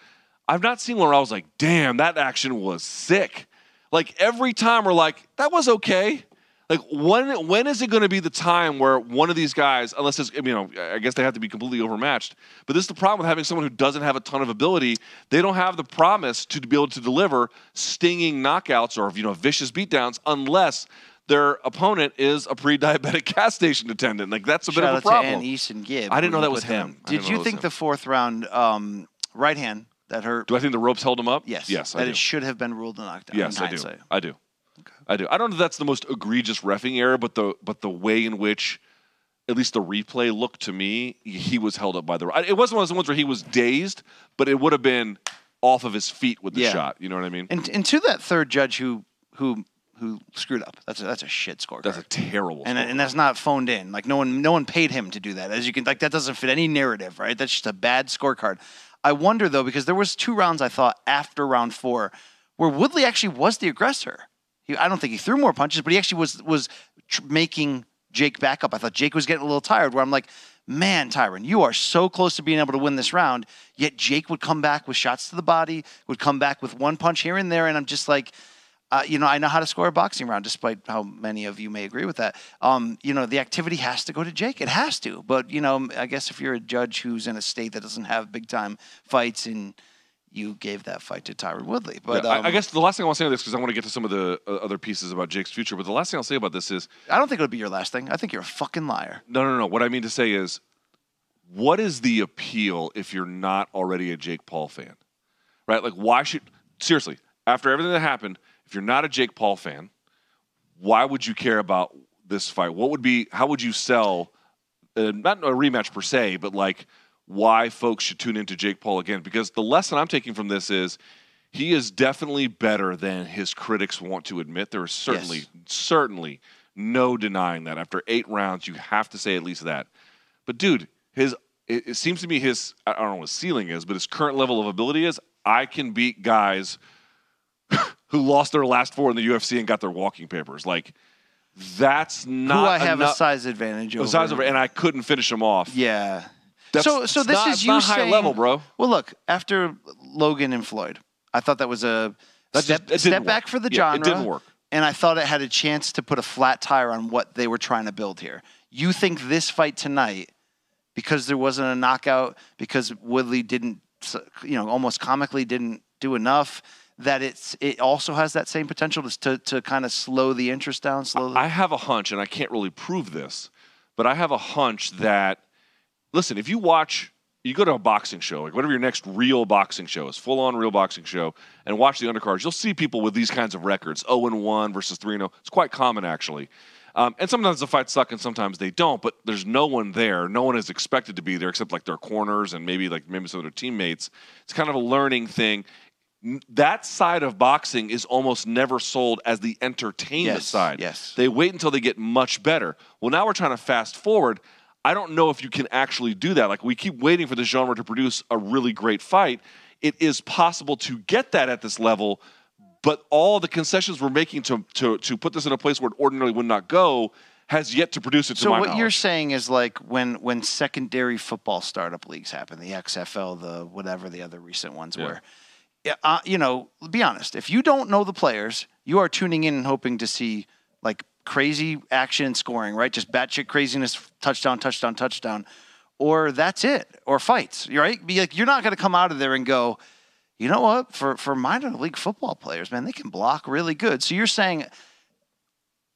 I've not seen one where I was like, "Damn, that action was sick." Like every time we're like, "That was okay." Like when when is it going to be the time where one of these guys, unless it's you know, I guess they have to be completely overmatched. But this is the problem with having someone who doesn't have a ton of ability. They don't have the promise to be able to deliver stinging knockouts or you know vicious beatdowns unless their opponent is a pre-diabetic gas station attendant. Like that's a bit Shout of a out to problem. Ann Easton Gibb. I didn't know that was him. Did you think the fourth round um, right hand that hurt? Do I think the ropes held him up? yes. Yes, I that do. it should have been ruled a knockdown. Yes, I do. I do. I do. I don't know if that's the most egregious refing error, but the but the way in which, at least the replay looked to me, he was held up by the. It wasn't one of those ones where he was dazed, but it would have been off of his feet with the Yeah. shot. You know what I mean? And and to that third judge who who who screwed up. That's a, that's a shit scorecard. That's a terrible. and and that's not phoned in. Like no one no one paid him to do that. As you can like that doesn't fit any narrative, right? That's just a bad scorecard. I wonder though because there was two rounds I thought after round 4 where Woodley actually was the aggressor. He, I don't think he threw more punches, but he actually was was tr- making Jake back up. I thought Jake was getting a little tired where I'm like, "Man, Tyron, you are so close to being able to win this round." Yet Jake would come back with shots to the body, would come back with one punch here and there and I'm just like uh, you know, I know how to score a boxing round, despite how many of you may agree with that. Um, you know, the activity has to go to Jake. It has to. But you know, I guess if you're a judge who's in a state that doesn't have big time fights, and you gave that fight to Tyron Woodley, but Yeah, I- um, I, guess the last thing I want to say on this because I want to get to some of the uh, other pieces about Jake's future. But the last thing I'll say about this is I don't think it would be your last thing. I think you're a fucking liar. no, no, no. What I mean to say is, what is the appeal if you're not already a Jake Paul fan, right? Like, why should seriously after everything that happened, if you're not a Jake Paul fan, why would you care about this fight? What would be? How would you sell? Uh, not a rematch per se, but like why folks should tune into Jake Paul again? Because the lesson I'm taking from this is he is definitely better than his critics want to admit. There is certainly, Yes. certainly no denying that. After eight rounds, you have to say at least that. But dude, his it, it seems to me his I don't know what ceiling is, but his current level of ability is I can beat guys who lost their last four in the UFC and got their walking papers. Like that's not Who I have a size advantage over. a size over, and I couldn't finish him off. yeah. That's- so so this not- is you not high saying, level, bro. Well, look after Logan and Floyd, I thought that was a That step, just- step back for the Yeah, genre. it didn't work. and I thought it had a chance to put a flat tire on what they were trying to build here. You think this fight tonight, because there wasn't a knockout, because Woodley didn't, you know, almost comically didn't do enough, that it's it also has that same potential to to, to kind of slow the interest down, slow. The, I have a hunch, and I can't really prove this, but I have a hunch that, listen, if you watch, you go to a boxing show, like whatever your next real boxing show is, full on real boxing show, and watch the undercards, you'll see people with these kinds of records 0 and 1 versus 3 0. It's quite common, actually. Um, and sometimes the fights suck and sometimes they don't, but there's no one there. No one is expected to be there except like their corners and maybe like maybe some of their teammates. It's kind of a learning thing. That side of boxing is almost never sold as the entertainment Yes, side. yes. They wait until they get much better. Well, now we're trying to fast forward. I don't know if you can actually do that. Like we keep waiting for the genre to produce a really great fight. It is possible to get that at this level, but all the concessions we're making to to to put this in a place where it ordinarily would not go has yet to produce it. To so what you're saying is like when when secondary football startup leagues happen, the XFL, the whatever the other recent ones Yeah. were. Uh, you know, be honest. If you don't know the players, you are tuning in and hoping to see like crazy action and scoring, right? Just batshit craziness, touchdown, touchdown, touchdown, or that's it, or fights. Right. Be like, you're not going to come out of there and go, you know what? For for minor league football players, man, they can block really good. So you're saying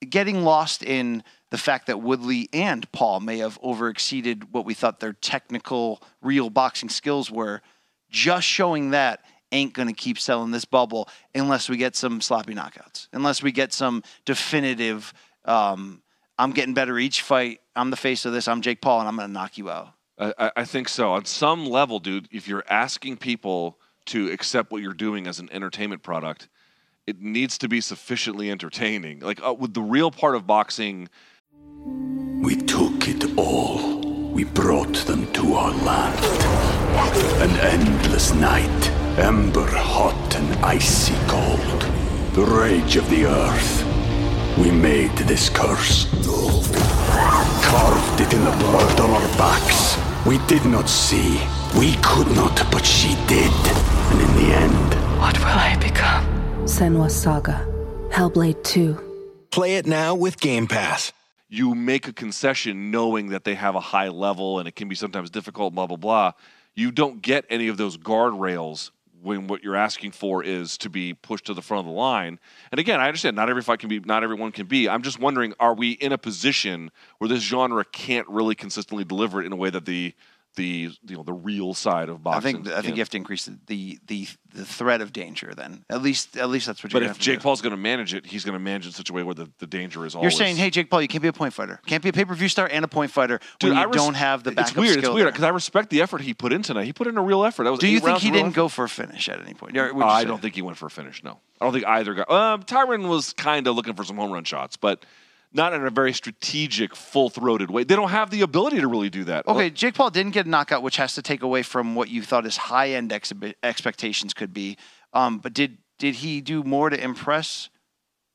getting lost in the fact that Woodley and Paul may have overexceeded what we thought their technical, real boxing skills were, just showing that ain't going to keep selling this bubble unless we get some sloppy knockouts, unless we get some definitive, um, I'm getting better each fight. I'm the face of this. I'm Jake Paul, and I'm going to knock you out. I, I- I think so. On some level, dude, if you're asking people to accept what you're doing as an entertainment product, it needs to be sufficiently entertaining. Like uh, with the real part of boxing, We took it all. We brought them to our land. An endless night, ember hot and icy cold. The rage of the earth. We made this curse. Carved it in the blood on our backs. We did not see. We could not, but she did. And in the end, What will I become? Senua's Saga. Hellblade 2. Play it now with Game Pass. you make a concession knowing that they have a high level and it can be sometimes difficult, blah, blah, blah. You don't get any of those guardrails when what you're asking for is to be pushed to the front of the line. And again, I understand not every fight can be, not everyone can be. I'm just wondering, are we in a position where this genre can't really consistently deliver it in a way that the the you know the real side of I boxing? think I think you have to increase the, the the threat of danger. Then at least at least that's what But if Jake Paul's going to manage it, he's going to manage it in such a way where the, the danger is always. You're saying, hey, Jake Paul, you can't be a point fighter. Can't be a pay per view star and a point fighter Dude, when I you res- don't have the backup It's weird. It's weird because I respect the effort he put in tonight. He put in a real effort. That was Do you think he didn't effort. go for a finish at any point? Uh, I don't think he went for a finish. No, I don't think either guy. Um, Tyron was kind of looking for some home run shots, but not in a very strategic, full-throated way. They don't have the ability to really do that. Okay, Jake Paul didn't get a knockout, which has to take away from what you thought his high end expectations could be. Um, but did did he do more to impress?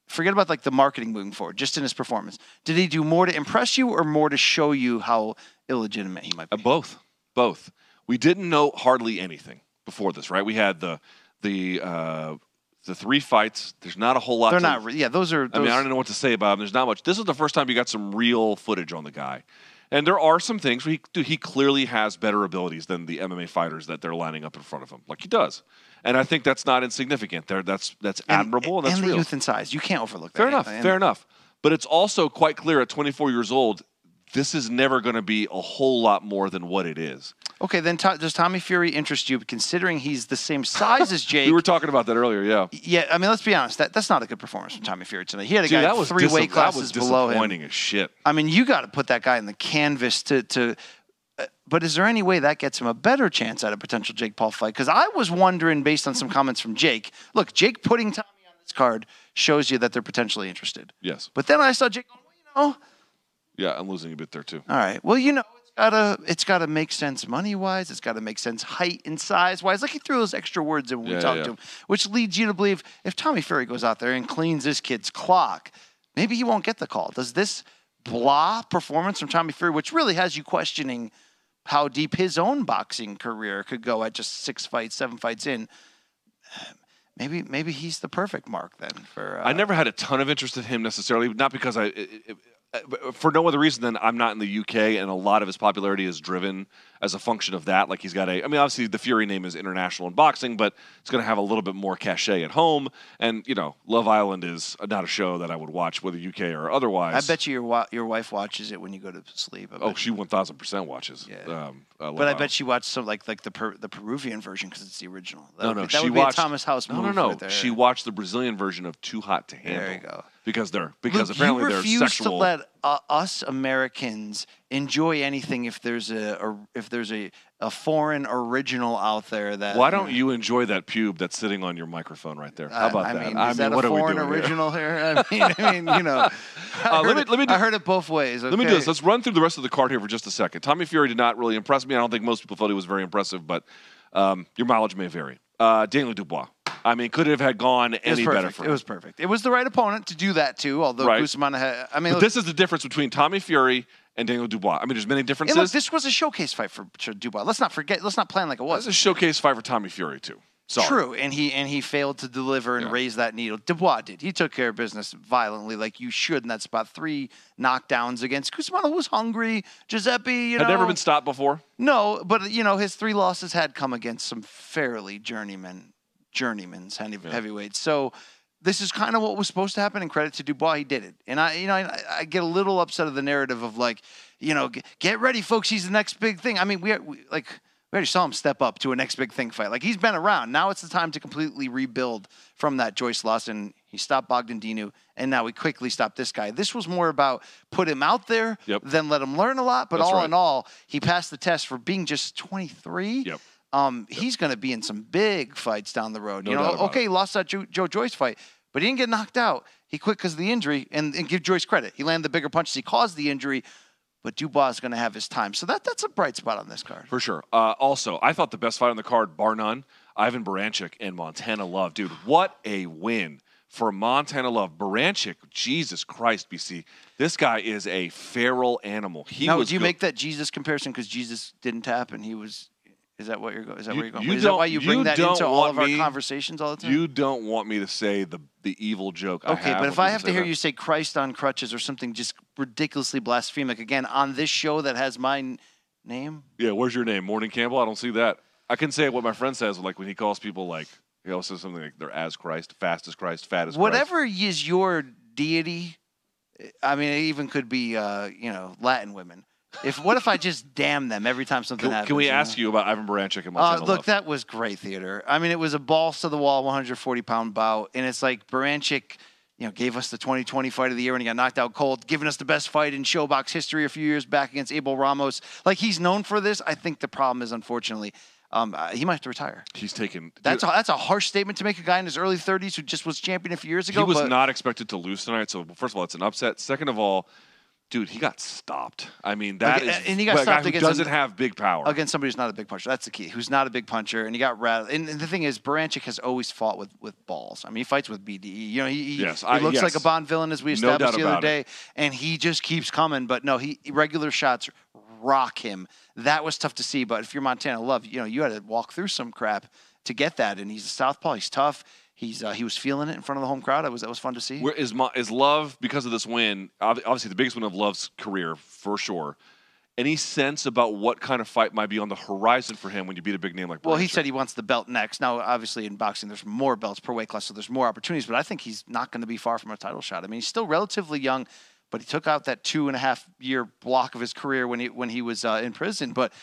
Forget about like the marketing moving forward, just in his performance. Did he do more to impress you or more to show you how illegitimate he might Uh, be? both, both. We didn't know hardly anything before this, right? We had the the uh, the three fights. There's not a whole lot. They're to, not. Yeah, those are. I mean, I don't know what to say about him. There's not much. This is the first time you got some real footage on the guy. And there are some things where he, dude, he clearly has better abilities than the MMA fighters that they're lining up in front of him, like he does. And I think that's not insignificant. There, that's that's and- admirable and that's and the real. youth and size. You can't overlook that. Fair enough. Fair enough. But it's also quite clear at 24 years old, this is never going to be a whole lot more than what it is. Okay, then to, does Tommy Fury interest you, considering he's the same size as Jake? We were talking about that earlier. Yeah. yeah, I mean, let's be honest. That, that's not a good performance from Tommy Fury tonight. He had a Dude, guy that was three dis- weight that was classes below him. disappointing as shit. I mean, you got to put that guy in the canvas to to. uh, But is there any way that gets him a better chance at a potential Jake Paul fight? Because I was wondering, based on some comments from Jake, look, Jake putting Tommy on this card shows you that they're potentially interested. Yes. But then I saw Jake going, well, you know, Yeah, I'm losing a bit there too. all right, well, you know, gotta it's gotta make sense money wise. It's gotta make sense height and size wise. Like he threw those extra words in when Yeah, we talked yeah. to him, which leads you to believe if Tommy Fury goes out there and cleans this kid's clock, maybe he won't get the call. Does this blah performance from Tommy Fury, which really has you questioning how deep his own boxing career could go at just six fights, seven fights in? Maybe, maybe he's the perfect mark then for. Uh, I never had a ton of interest in him necessarily, not because I, it, it, for no other reason than I'm not in the UK, and a lot of his popularity is driven as a function of that. Like he's got a, I mean, obviously the Fury name is international in boxing, but it's going to have a little bit more cachet at home. And you know, Love Island is not a show that I would watch whether UK or otherwise. I bet you your wa- your wife watches it when you go to sleep. Oh, she one thousand percent watches. Yeah. Um, uh, Love But I bet she watched some like like the per, the Peruvian version because it's the original. That No, would no, be, that she would be watched a Thomas House No, no, no. right. She watched the Brazilian version of Too Hot to Handle. There you go. Because they're because Luke, apparently they're refuse sexual. to let uh, us Americans enjoy anything if there's a, a if there's a, a foreign original out there that. Why don't you enjoy that pube that's sitting on your microphone right there? How about I, I that? Mean, I is mean, that what a foreign doing here? original here? I mean, I mean, you know. Uh, let me- it, let me do- I heard it both ways. Let me do this. Let's run through the rest of the card here for just a second. Tommy Fury did not really impress me. I don't think most people thought he was very impressive, but um, your mileage may vary. Uh, Daniel Dubois. I mean, could it have had gone any perfect. better for It was perfect. It was the right opponent to do that too. Although Right. Cusumano had, I mean, look, this is the difference between Tommy Fury and Daniel Dubois. I mean, there's many differences. look, this was a showcase fight for Dubois. Let's not forget. Let's not plan like it was. Is a showcase fight for Tommy Fury too. Sorry. True, and he and he failed to deliver and Yeah. raise that needle. Dubois did. He took care of business violently, like you should in that spot. Three knockdowns against Cusumano, who was hungry. Giuseppe, you Had know, never been stopped before. no, but you know his three losses had come against some fairly journeyman, journeyman's heavy, heavyweights. So this is kind of what was supposed to happen. And credit to Dubois, he did it. And I, you know, I, I get a little upset of the narrative of like, you know, get, get ready, folks. He's the next big thing. I mean, we, we like. We already saw him step up to a next big thing fight. Like he's been around. Now it's the time to completely rebuild from that Joyce. And he stopped Bogdan Dinu, and now we quickly stopped this guy. This was more about put him out there, Yep. then let him learn a lot. But That's all right. in all, he passed the test for being just 23. Yep. Um, he's going to be in some big fights down the road. No you know, okay, it. he lost that Joe, Joe Joyce fight, but he didn't get knocked out. He quit because of the injury, and, and give Joyce credit. He landed the bigger punches. He caused the injury, but Dubois is going to have his time. So that that's a bright spot on this card. For sure. Uh, also, I thought the best fight on the card, bar none, Ivan Baranchyk and Montana Love. Dude, what a win for Montana Love. Baranchyk, Jesus Christ, BC. This guy is a feral animal. He now, do you good- make that Jesus comparison because Jesus didn't tap and he was? Is that what you're going? Is that You- where you're going? you is that why you bring you that into all of our me- conversations all the time? You don't want me to say the the evil joke. I Okay, but if I have to hear that. you say Christ on crutches or something just ridiculously blasphemic again on this show that has my n- name, yeah, where's your name, Morning Campbell? I don't see that. I can say what my friend says, like when he calls people like he always says something like they're as Christ, fast as Christ, fat as Christ. Whatever is your deity, I mean, it even could be, uh, you know, Latin women. If what if I just damn them every time something Can, happens? can we you ask know? you about Ivan Baranchyk and Uh, Montana look, Love? that was great theater. I mean, it was a balls to the wall, 140 pound bout, and it's like Baranchyk, you know, gave us the 2020 fight of the year when he got knocked out cold, giving us the best fight in ShoBox history a few years back against Abel Ramos. Like he's known for this. I think the problem is, unfortunately, um, uh, he might have to retire. He's taken. That's a, that's a harsh statement to make a guy in his early 30s who just was champion a few years ago. he was but not expected to lose tonight. So first of all, it's an upset. Second of all, dude, he got stopped. I mean, that is Like, and he got a guy stopped against doesn't have big power. against somebody who's not a big puncher. That's the key. Who's not a big puncher, and he got rattled. And, and the thing is, Baranchyk has always fought with, with balls. I mean, he fights with BDE. You know, he, he, Yes, he I- looks like a. Bond villain, as we established doubt the other day, it. and he just keeps coming. But no, he regular shots rock him. That was tough to see. But if you're Montana Love, you know, you had to walk through some crap to get that. And he's a southpaw. He's tough. He's uh, he was feeling it in front of the home crowd. That was that was fun to see. Where is Mo- is Love because of this win? Obviously, the biggest win of Love's career for sure. Any sense about what kind of fight might be on the horizon for him when you beat a big name like? Well, he said he wants the belt next. Now, obviously, in boxing, there's more belts per weight class, so there's more opportunities. But I think he's not going to be far from a title shot. I mean, he's still relatively young, but he took out that two and a half year block of his career when he when he was uh, in prison. But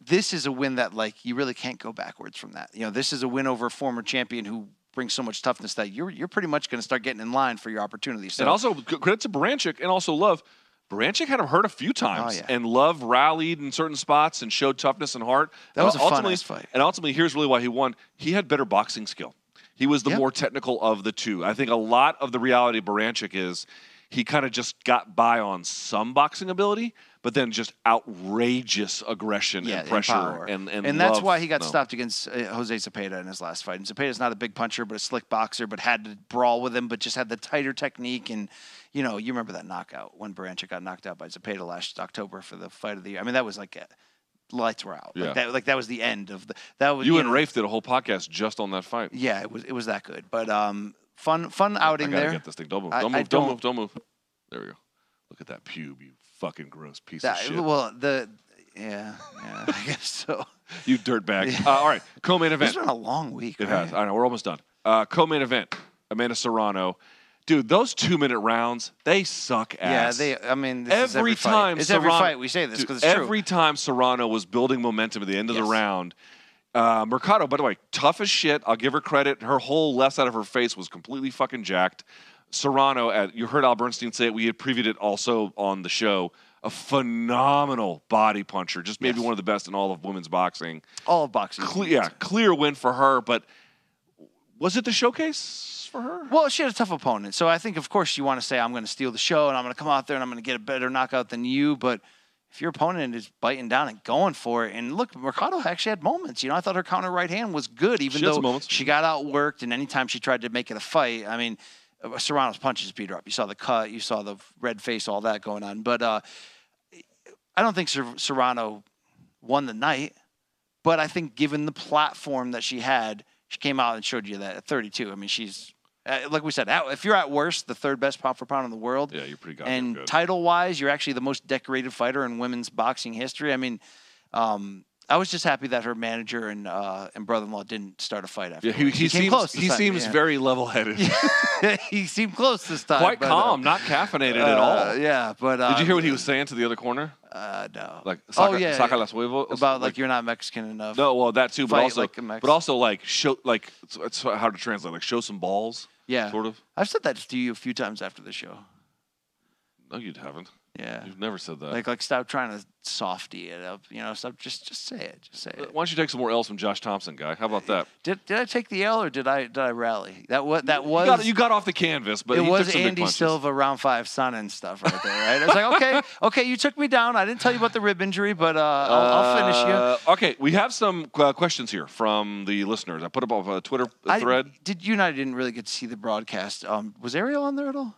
this is a win that like you really can't go backwards from that. You know, this is a win over a former champion who brings so much toughness that you're you're pretty much going to start getting in line for your opportunities. So and also credit to Baranchyk and also Love. Baranchyk had him hurt a few times, Oh, yeah. and Love rallied in certain spots and showed toughness and heart. That was a ultimately, fun-ass fight. And ultimately, here's really why he won. He had better boxing skill. He was the Yep. more technical of the two. I think a lot of the reality of Baranchyk is he kind of just got by on some boxing ability, but then just outrageous aggression yeah, and pressure. power. And, and, that's why he got no. stopped against uh, Jose Zepeda in his last fight. And Zepeda's not a big puncher, but a slick boxer, but had to brawl with him, but just had the tighter technique. And you know, you remember that knockout when Baranchyk got knocked out by Zepeda last October for the fight of the year. I mean, that was like. uh lights were out. Yeah. Like that, like that was the end of the. That was You and know, Rafe did a whole podcast just on that fight. Yeah, it was it was that good. But um, fun fun I outing gotta there. get this thing. Don't move. Don't I move. Don't don't- move. Don't move. There we go. Look at that pube, you fucking gross piece That- of shit. well, the yeah, yeah, I guess so. You dirtbag. Uh, all right, co-main event. It's been a long week. It right? has. I know. We're almost done. Uh, co-main event. Amanda Serrano. Dude, those two-minute rounds, they suck ass. Yeah, they. I mean, this is every every fight. time It's every fight we say this because it's true. every time Serrano was building momentum at the end of the round. Uh, Mercado, by the way, tough as shit. I'll give her credit. Her whole left side of her face was completely fucking jacked. Serrano, at, you heard Al Bernstein say it. We had previewed it also on the show. A phenomenal body puncher, just maybe Yes. one of the best in all of women's boxing. all of boxing. Cle- yeah, clear win for her. But was it the showcase for her? Well, she had a tough opponent, so I think, of course, you want to say, "I'm going to steal the show and I'm going to come out there and I'm going to get a better knockout than you." But if your opponent is biting down and going for it, and look, Mercado actually had moments. You know, I thought her counter right hand was good, even She though she got outworked. And anytime she tried to make it a fight, I mean, Serrano's punches beat her up. You saw the cut, you saw the red face, all that going on. But uh, I don't think Ser- Serrano won the night. But I think given the platform that she had, she came out and showed you that at 32. I mean, she's uh, like we said, at- if you're at worst the third best pound for pound in the world, Yeah, you're pretty goddamn and good. title wise, you're actually the most decorated fighter in women's boxing history. I mean, um, I was just happy that her manager and uh, and brother-in-law didn't start a fight after. yeah, he, he came seems close. this he time, seems yeah. very level-headed, he seemed close this time. quite but, uh, calm, not caffeinated at uh, all. Yeah, but uh, Did you hear what he was saying to the other corner? Uh, no. Like, oh yeah, saca yeah. las huevos? about like, you're not Mexican enough. No, well that too, but Fight also, like but also like show, like it's, it's hard to translate. Like show some balls. Yeah. sort of. I've said that to you a few times after the show. No, you haven't. Yeah. You've never said that. Like like stop trying to softy it up. You know, stop just just say it. Just say it. Why don't you take some more L's from Josh Thompson, guy? How about that? Did did I take the L or did I did I rally? That what that was you, got, you got off the canvas, but it he was Andy. Silva round five son and stuff right there, right? I was like, okay, okay, you took me down. I didn't tell you about the rib injury, but uh, I'll, I'll finish you. Uh, okay, we have some uh, questions here from the listeners. I put up a Twitter I- thread. did you and I didn't really get to see the broadcast. Um, was Ariel on there at all?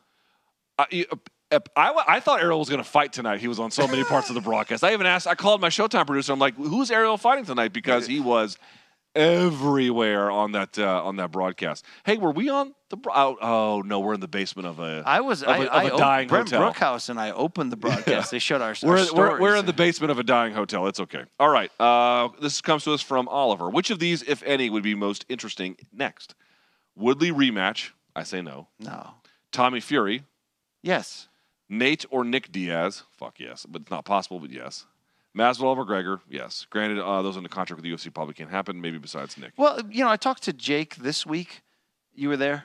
I, I, thought Ariel was going to fight tonight. He was on so many parts of the broadcast. I even asked. I called my Showtime producer. I'm like, "Who's Ariel fighting tonight?" Because he was everywhere on that uh, on that broadcast. Hey, were we on the? Bro- oh, oh no, we're in the basement of a. I was of I, a- of I a dying Brent hotel. Brookhouse and I opened the broadcast. They showed our, our We're, we're, stories. we're in the basement of a dying hotel. It's okay. All right. Uh, this comes to us from Oliver. Which of these, if any, would be most interesting next? Woodley rematch? I say no. no. Tommy Fury, Yes. Nate or Nick Diaz? Fuck yes, but it's not possible. But yes. Masvidal or McGregor? Yes. Granted, uh, those the contract with the UFC probably can't happen. Maybe besides Nick. Well, you know, I talked to Jake this week. You were there.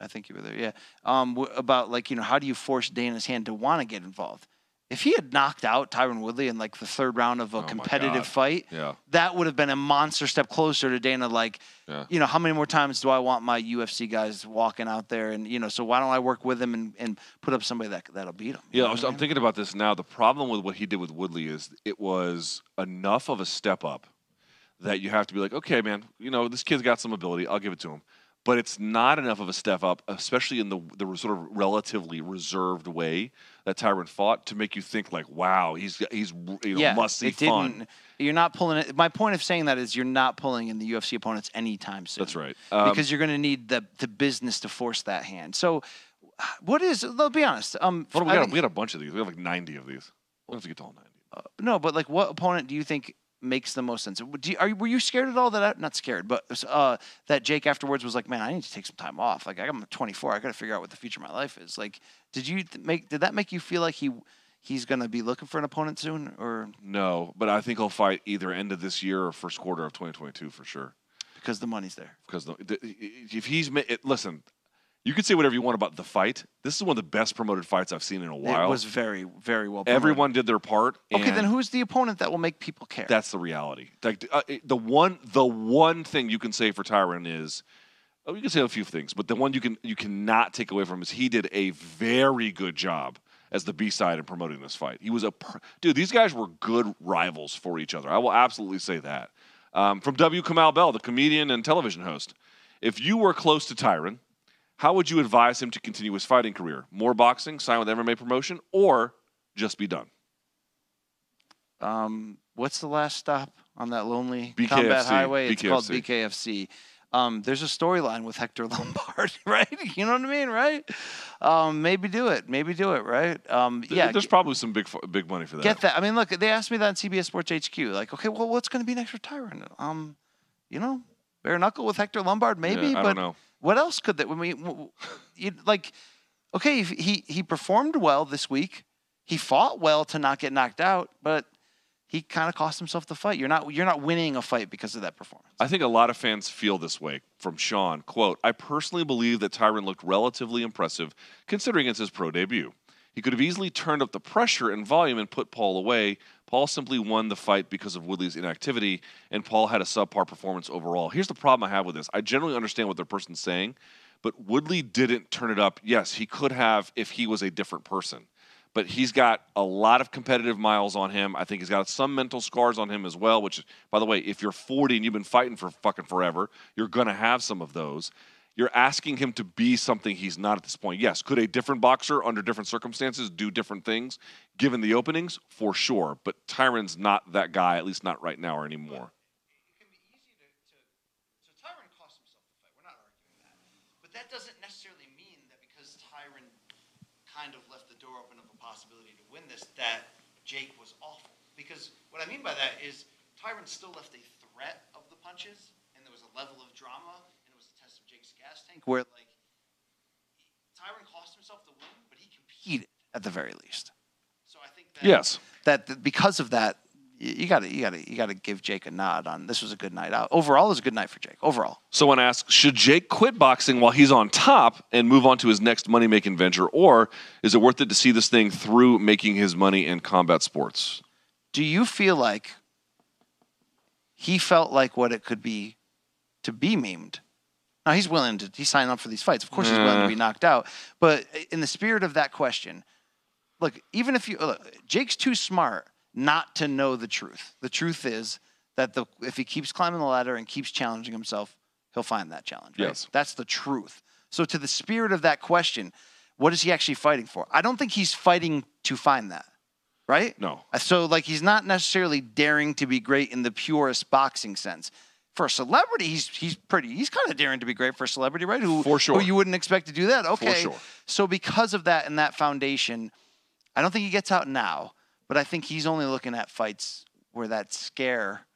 I think you were there. Yeah. Um, w- about like you know how do you force Dana's hand to want to get involved? If he had knocked out Tyron Woodley in like the third round of a Oh competitive fight, Yeah. that would have been a monster step closer to Dana. Like, Yeah. you know, how many more times do I want my UFC guys walking out there and you know? So why don't I work with him and, and put up somebody that that'll beat him? Yeah, I was, what I I'm mean? thinking about this now. The problem with what he did with Woodley is it was enough of a step up that you have to be like, okay, man, you know, this kid's got some ability. I'll give it to him. But it's not enough of a step up, especially in the the sort of relatively reserved way that Tyron fought, to make you think like, wow, he's he's you know, yeah, must see it fun. didn't. You're not pulling it. My point of saying that is you're not pulling in the UFC opponents anytime soon. That's right. Um, because you're going to need the the business to force that hand. So, what is? Let's be honest. Um, on, we I got, think- we got a bunch of these. We have like 90 of these. We have to get to all 90. no, but like, what opponent do you think makes the most sense? Do you, are were you scared at all that I, not scared, but uh, that Jake afterwards was like, man, I need to take some time off. Like, I'm 24. I got to figure out what the future of my life is. Like, did you th- make? Did that make you feel like he he's going to be looking for an opponent soon, or No, but I think he'll fight either end of this year or first quarter of 2022 for sure. because the money's there? because the, the, if he's ma- it, listen, you can say whatever you want about the fight. This is one of the best promoted fights I've seen in a while. It was very very well. promoted. Everyone did their part. Okay, then who's the opponent that will make people care? That's the reality. Like uh, the one, the one thing you can say for Tyron is, oh, you can say a few things, but the one you can you cannot take away from is he did a very good job as the B side in promoting this fight. He was a per- dude. These guys were good rivals for each other. I will absolutely say that. Um, from W. Kamau Bell, the comedian and television host, if you were close to Tyron, how would you advise him to continue his fighting career? More boxing, sign with MMA promotion, or just be done? um, what's the last stop on that lonely BKFC, combat highway? It's called BKFC. BKFC. Um, there's a storyline with Hector Lombard, right? You know what I mean, right? Um, maybe do it. Maybe do it, right? Um, yeah. there's probably some big big money for that. get that. I mean, look, they asked me that on CBS Sports HQ. Like, okay, well, what's going to be next for Tyron? Um, you know, bare knuckle with Hector Lombard, maybe, Yeah, I but don't know. What else could that? We, w- you, like, okay, he he performed well this week. He fought well to not get knocked out, but he kind of cost himself the fight. You're not you're not winning a fight because of that performance. I think a lot of fans feel this way. From Sean, quote, I personally believe that Tyron looked relatively impressive considering it's his pro debut. He could have easily turned up the pressure and volume and put Paul away. Paul simply won the fight because of Woodley's inactivity, and Paul had a subpar performance overall. Here's the problem I have with this. I generally understand what the person's saying, but Woodley didn't turn it up. Yes, he could have if he was a different person but he's got a lot of competitive miles on him. I think he's got some mental scars on him as well, which, by the way, if you're 40 and you've been fighting for fucking forever, you're going to have some of those. You're asking him to be something he's not at this point. Yes, could a different boxer under different circumstances do different things given the openings? For sure. But Tyron's not that guy, at least not right now or anymore. It can be easy to, to so Tyron cost himself the fight. We're not arguing that, but that doesn't necessarily mean that because Tyron kind of left the door open of a possibility to win this, that Jake was awful. Because what I mean by that is Tyron still left a threat of the punches, and there was a level of drama, and it was a test of Tank where like Tyron cost himself the win, but he competed at the very least. So I think that Yes. that because of that, you got to you got to you got to give Jake a nod on this was a good night out. Overall, it was a good night for Jake. Overall, Someone asks, should Jake quit boxing while he's on top and move on to his next money making venture, or is it worth it to see this thing through making his money in combat sports? do you feel like he felt like what it could be to be maimed? Now he's willing to he signed up for these fights. Of course, he's willing to be mm. knocked out. But in the spirit of that question, look, even if you look, Jake's too smart not to know the truth. The truth is that the if he keeps climbing the ladder and keeps challenging himself, he'll find that challenge. right? Yes. That's the truth. So to the spirit of that question, what is he actually fighting for? I don't think he's fighting to find that. Right? No. So like he's not necessarily daring to be great in the purest boxing sense. For a celebrity, he's he's pretty. He's kind of daring to be great for a celebrity, right? Who For sure. Who you wouldn't expect to do that. Okay. sure. So because of that and that foundation, I don't think he gets out now, but I think he's only looking at fights where that scare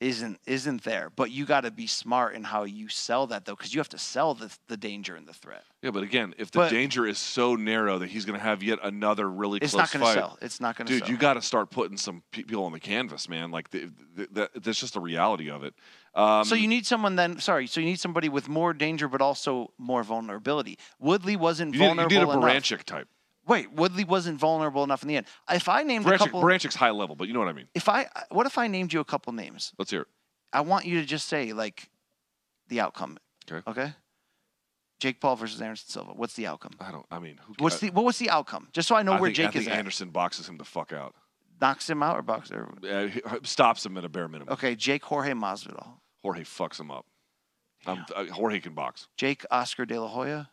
isn't isn't there. But you got to be smart in how you sell that though, because you have to sell the the danger and the threat. Yeah, but again, if the But- danger is so narrow that he's going to have yet another really It's close not going to sell. It's not going to sell. dude, sell. you got to start putting some people on the canvas, man. Like the, the, that's just the reality of it. Um, so you need someone then. Sorry. So you need somebody with more danger, but also more vulnerability. Woodley wasn't you need, you vulnerable need a. Baranchyk type. Wait, Woodley wasn't vulnerable enough in the end. If I named a couple, Baranchyk's high level, but you know what I mean. if I, what if I named you a couple names? Let's hear it. I want you to just say like the outcome. Okay. Okay. Jake Paul versus Anderson Silva. What's the outcome? I don't. I mean, who What's the what was the outcome? Just so I know I where think, Jake I think is at. Anderson boxes him the fuck out. Knocks him out or boxer? Uh, stops him at a bare minimum. Okay, Jake Jorge Masvidal. Jorge fucks him up. Um, uh, Jorge can box. Jake Oscar De La Hoya.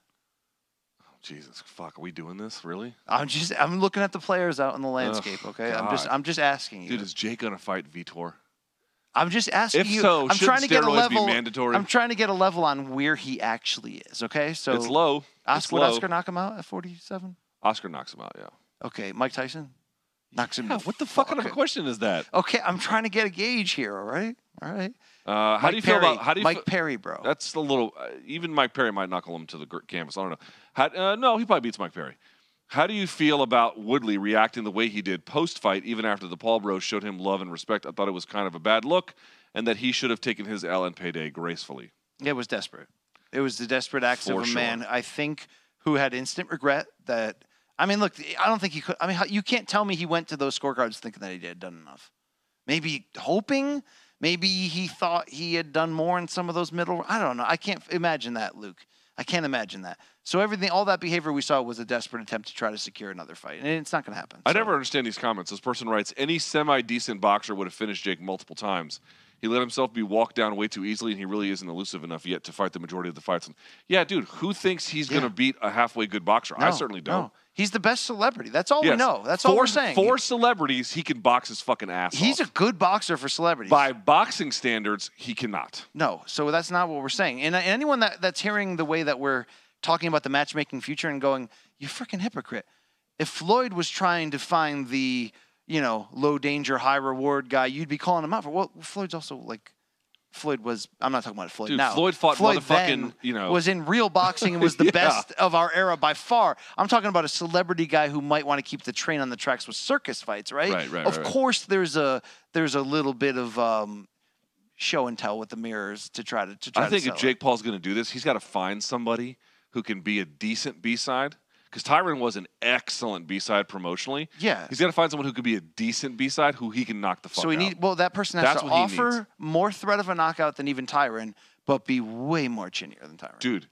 Jesus, fuck, are we doing this really? I'm just I'm looking at the players out in the landscape. Okay, I'm just God. I'm just asking you. Dude, is Jake gonna fight Vitor? I'm just asking If you. so, I'm shouldn't trying to get a steroids be level. mandatory? I'm trying to get a level on where he actually is. Okay, so it's low. It's Oscar, would low. Oscar knock him out at 47? Oscar knocks him out. Yeah. Okay, Mike Tyson knocks him. Yeah, what the fuck kind of a question is that? Okay, I'm trying to get a gauge here. All right, all right. Uh, how Mike do you feel Perry. about how do you Mike feel- Perry, bro? That's a little. Uh, even Mike Perry might knuckle him to the gr- canvas. I don't know. How, uh, no, he probably beats Mike Perry. How do you feel about Woodley reacting the way he did post fight, even after the Paul Bros showed him love and respect? I thought it was kind of a bad look, and that he should have taken his L and payday gracefully. It was desperate. It was the desperate acts For of a sure. man, I think, who had instant regret that. I mean, look, I don't think he could. I mean, you can't tell me he went to those scorecards thinking that he had done enough. Maybe hoping. Maybe he thought he had done more in some of those middle. I don't know. I can't imagine that, Luke. I can't imagine that. So everything, all that behavior we saw was a desperate attempt to try to secure another fight, and it's not going to happen. I So- never understand these comments. This person writes, any semi-decent boxer would have finished Jake multiple times. He let himself be walked down way too easily, and he really isn't elusive enough yet to fight the majority of the fights. And yeah, dude, who thinks he's Yeah. going to beat a halfway good boxer? I certainly don't. no. He's the best celebrity. That's all we know. That's all we're saying. Four celebrities, he can box his fucking ass He's a good boxer for celebrities. By boxing standards, he cannot. No, so that's not what we're saying. And anyone that, that's hearing the way that we're talking about the matchmaking future and going, you freaking hypocrite. If Floyd was trying to find the, you know, low danger, high reward guy, you'd be calling him out for. Well, Floyd's also like, Floyd was. I'm not talking about Floyd Dude, now. Floyd fought Floyd motherfucking, you know- was in real boxing and was the Yeah. best of our era by far. I'm talking about a celebrity guy who might want to keep the train on the tracks with circus fights, right? Right, right, Of right, right. course, there's a there's a little bit of um, show and tell with the mirrors to try to to try I think if sell it. Jake Paul's going to do this, he's got to find somebody who can be a decent B side. Because Tyron was an excellent B side promotionally. Yeah. He's got to find someone who could be a decent B side who he can knock the fuck out. So we out. need well that person has That's to offer more threat of a knockout than even Tyron, but be way more chinier than Tyron. Dude,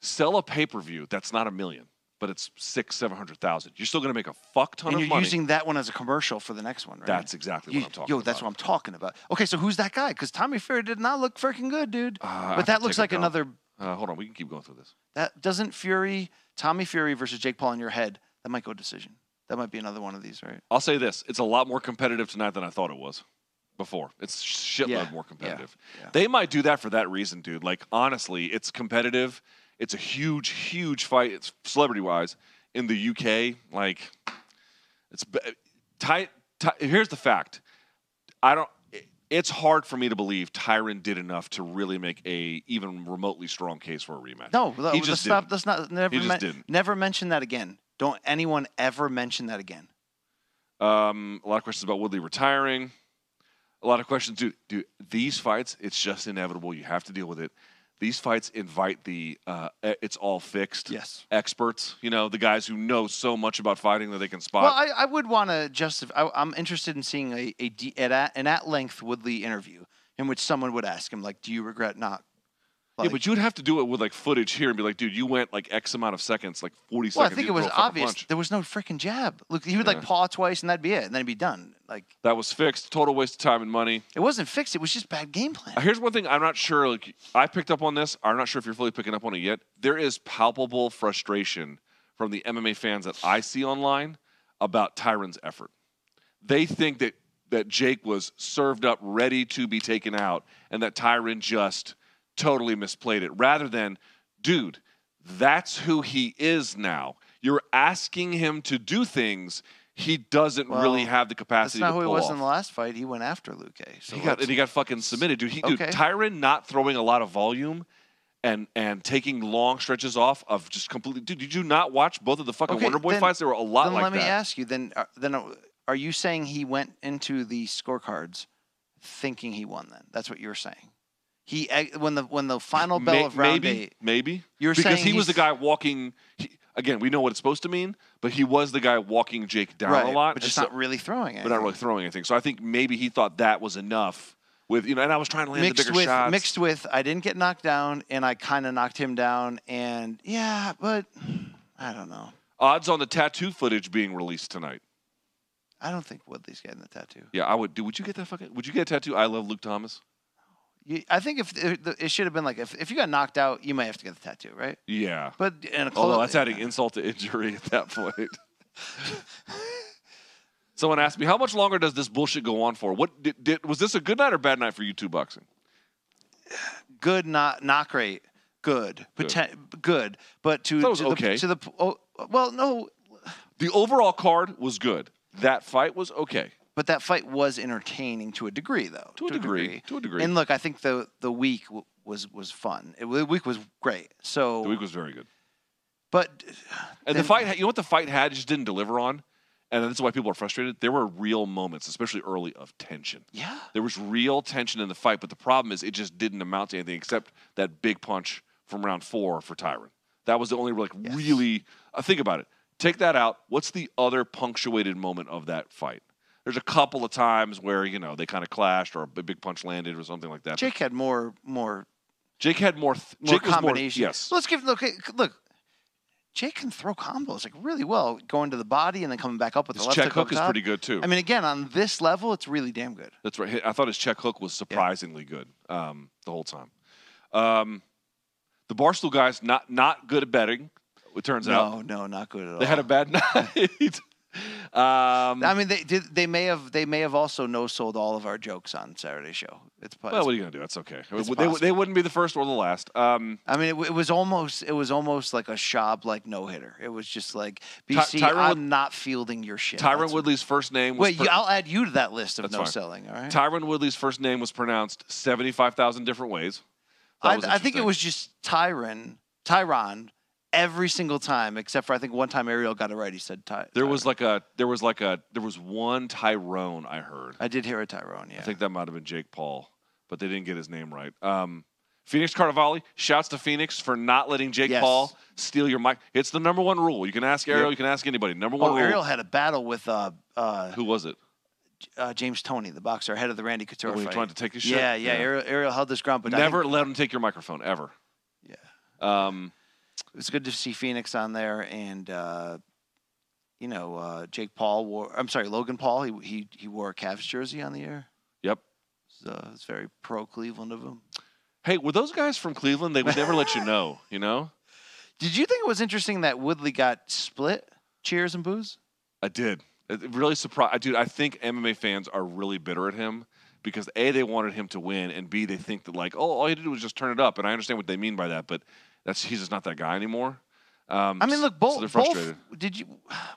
sell a pay per view that's not a million, but it's six, seven hundred thousand. You're still going to make a fuck ton and of you're money. using that one as a commercial for the next one, right? That's exactly You- what I'm talking Yo, that's about. what I'm talking about. Okay, so who's that guy? Because Tommy Fury did not look freaking good, dude. Uh, but that looks like another. Uh, hold on, we can keep going through this. That doesn't Fury, Tommy Fury versus Jake Paul in your head. That might go decision. That might be another one of these, right? I'll say this: it's a lot more competitive tonight than I thought it was before. It's shitload Yeah, more competitive. yeah. They might do that for that reason, dude. Like honestly, it's competitive. It's a huge, huge fight. It's celebrity wise in the UK. Like it's tight. Here's the fact. I don't. It's hard for me to believe Tyron did enough to really make a even remotely strong case for a rematch. No, he let's just stop. didn't. Let's not. Never, He just men- didn't. never mention that again. Don't anyone ever mention that again. Um, a lot of questions about Woodley retiring. A lot of questions, dude. Dude, these fights, it's just inevitable. You have to deal with it. These fights invite the uh, it's all fixed. Yes. experts. You know, the guys who know so much about fighting that they can spot. Well, I, I would want to justify. I'm interested in seeing a, a de- an at- an at length Woodley interview in which someone would ask him, like, "Do you regret not?" Yeah, but you would have to do it with like footage here and be like, dude, you went like X amount of seconds, like 40 Well, I think it was throw a fucking obvious. punch. There was no freaking jab. Look, he would like paw twice and that'd be it, and then he'd be done. Like That was fixed. Total waste of time and money. it wasn't fixed. It was just bad game plan. Uh, Here's one thing I'm not sure. Like I picked up on this. I'm not sure if you're fully picking up on it yet. There is palpable frustration from the MMA fans that I see online about Tyron's effort. They think that that Jake was served up, ready to be taken out, and that Tyron just totally misplayed it. Rather than, dude, that's who he is now. You're asking him to do things he doesn't really have the capacity. That's not to who he was off. in the last fight. He went after Luke. So He got and he got fucking submitted, dude. He, dude, Okay. Tyron not throwing a lot of volume and and taking long stretches off of just completely. Dude, did you not watch both of the fucking Okay, Wonder Boy then- fights? There were a lot then like let me that. ask you. Then, uh, then, uh, are you saying he went into the scorecards thinking he won? Then that's what you're saying. He when the when the final bell May- of round maybe, eight. maybe You're because he was the guy walking. He, again, we know what it's supposed to mean, but he was the guy walking Jake down right, a lot, but just so- not really throwing it. but not really throwing anything. So I think maybe he thought that was enough. With you know, and I was trying to land the mixed bigger with shots. mixed with I didn't get knocked down and I kind of knocked him down and yeah, but I don't know. Odds on the tattoo footage being released tonight. I don't think Woodley's getting the tattoo. Yeah, I would do. Would you get that fucking? Would you get a tattoo? I love Luke Thomas. You, I think if it, should have been like if, if you got knocked out, you might have to get the tattoo, right? Yeah. But in a Although that's adding insult to injury at that point. Someone asked me, how much longer does this bullshit go on for? What did, did was this a good night or bad night for you two boxing? good, not not great, good, Good. Poten- good, but to, Thought it was to okay. the to the oh, well, no, The overall card was good. That fight was okay. But that fight was entertaining to a degree, though. To a degree, to a degree. And look, I think the the week w- was was fun. It, the week was great. So, The week was very good. but And then- the fight, you know what the fight had, just didn't deliver on, and that's why people are frustrated. There were real moments, especially early, of tension. yeah, There was real tension in the fight, but the problem is it just didn't amount to anything except that big punch from round four for Tyron. That was the only like Yes. really. Uh, think about it. Take that out. What's the other punctuated moment of that fight? There's a couple of times where you know they kind of clashed or a big punch landed or something like that. Jake had more more Jake had more. Th- more Jake was more. Yes. Let's give look look. Jake can throw combos like really well, going to the body and then coming back up with His the left check hook, hook is pretty good too. I mean, again, on this level, it's really damn good. That's right. I thought his check hook was surprisingly good um, the whole time. Um, the Barstool guys not not good at betting. It turns out No, no, not good at all. they had a bad night. um, I mean, they did. They may have. They may have also no sold all of our jokes on Saturday show. It's, well, what are you gonna do? That's okay. It's They, they wouldn't be the first or the last. Um, I mean, it, it was almost. It was almost like a Schaub like no hitter. It was just like BC. Tyron I'm Wood- not fielding your shit. Tyron That's- Woodley's first name was Wait, I'll add you to that list of That's no fine. selling. All right. Tyron Woodley's first name was pronounced seventy five thousand different ways. I, I think it was just Tyron. Tyron. Every single time, except for I think one time Ariel got it right. He said Ty. There was like a there was like a there was one Tyrone I heard. I did hear a Tyrone. Yeah. I think that might have been Jake Paul, but they didn't get his name right. Um, Phoenix Carnevale, shouts to Phoenix for not letting Jake Yes. Paul steal your mic. It's the number one rule. You can ask Ariel, you can ask anybody. Number one oh, rule. Ariel had a battle with uh, uh, Who was it? uh, James Toney, the boxer, ahead of the Randy Couture he fight. tried to take his shit? Yeah, yeah. Yeah. Ariel, Ariel held this ground, but Never think let him take your microphone ever. Yeah. Um, it was good to see Phoenix on there, and uh, you know, uh, Jake Paul wore. I'm sorry, Logan Paul. He he he wore a Cavs jersey on the air. yep. So uh, it's very pro Cleveland of him. Hey, were those guys from Cleveland? They would never let you know. You know. Did you think it was interesting that Woodley got split cheers and boos? I did. It it really surprised, dude. I think MMA fans are really bitter at him because a they wanted him to win, and b they think that like, oh, all he did was just turn it up, and I understand what they mean by that, but that's he's just not that guy anymore. Um, I mean, look, both. so they're frustrated. both did you?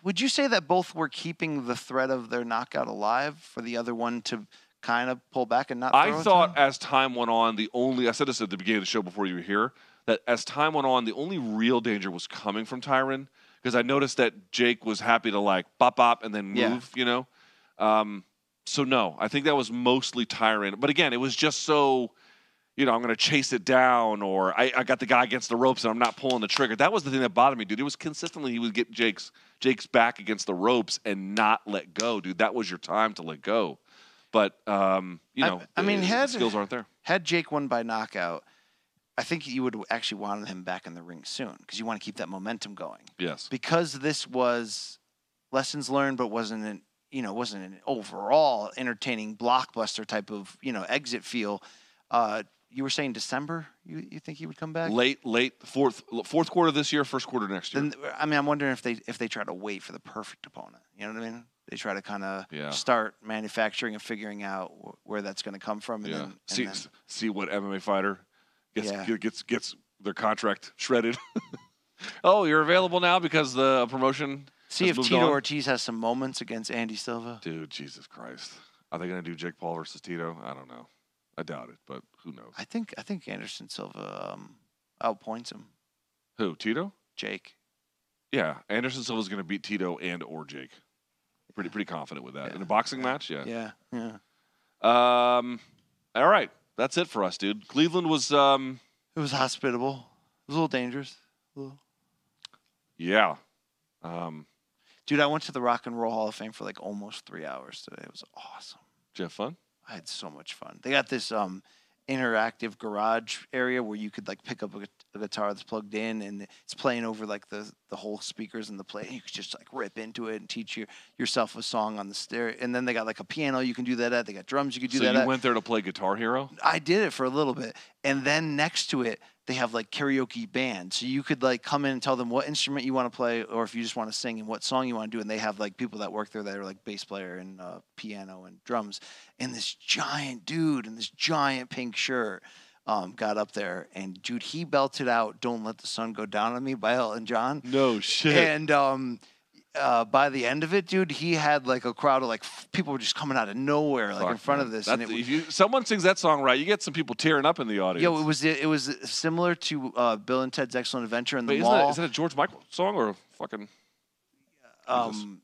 Would you say that both were keeping the threat of their knockout alive for the other one to kind of pull back and not? I thought as time went on, the only I said this at the beginning of the show before you were here that as time went on, the only real danger was coming from Tyron because I noticed that Jake was happy to like bop bop and then move, Yeah. you know. Um, so no, I think that was mostly Tyron. But again, it was just so. You know, I'm going to chase it down, or I, I got the guy against the ropes and I'm not pulling the trigger. That was the thing that bothered me, dude. It was consistently he would get Jake's Jake's back against the ropes and not let go, dude. That was your time to let go. But um, you know, I mean, the had- skills aren't there. Had Jake won by knockout, I think you would actually want him back in the ring soon because you want to keep that momentum going. Yes. Because this was lessons learned, but wasn't an you know wasn't an overall entertaining blockbuster type of you know exit feel. Uh, you were saying December. You you think he would come back? Late, late fourth fourth quarter this year, first quarter next year. Then I mean, I'm wondering if they if they try to wait for the perfect opponent. You know what I mean? they try to kind of Yeah. start manufacturing and figuring out wh- where that's going to come from. And Yeah. then, and see then- see what MMA fighter gets Yeah. gets gets their contract shredded. oh, you're available now because the promotion. see if Tito on? Ortiz has some moments against Andy Silva. Dude, Jesus Christ. Are they going to do Jake Paul versus Tito? I don't know. I doubt it, but who knows? I think I think Anderson Silva um, outpoints him. Who? Tito? Jake. Yeah, Anderson Silva's going to beat Tito and or Jake. Pretty pretty confident with that. Yeah. In a boxing match, yeah. Yeah, yeah. Um all right. That's it for us, dude. Cleveland was um It was hospitable. It was a little dangerous. A little- yeah. Um Dude, I went to the Rock and Roll Hall of Fame for like almost three hours today. It was awesome. did you have fun? I had so much fun. They got this um, interactive garage area where you could like pick up a, a guitar that's plugged in and it's playing over like the the whole speakers and the play. You could just like rip into it and teach your, yourself a song on the stair. And then they got like a piano you can do that at. They got drums you could do so that So you at. went there to play Guitar Hero? I did it for a little bit. And then next to it, they have like karaoke band. So you could like come in and tell them what instrument you want to play or if you just want to sing and what song you want to do. And they have like people that work there that are like bass player and uh, piano and drums. And this giant dude in this giant pink shirt um, got up there and dude, he belted out Don't Let the Sun Go Down on Me by Elton John. No shit. And um, uh, by the end of it, dude, he had like a crowd of like f- people were just coming out of nowhere, like in front man. of this. That- and it, if you, someone sings that song right, you get some people tearing up in the audience. Yo, it was it was similar to uh, Bill and Ted's Excellent Adventure in the Wait, isn't, that, mall. is that a George Michael song or a fucking? um.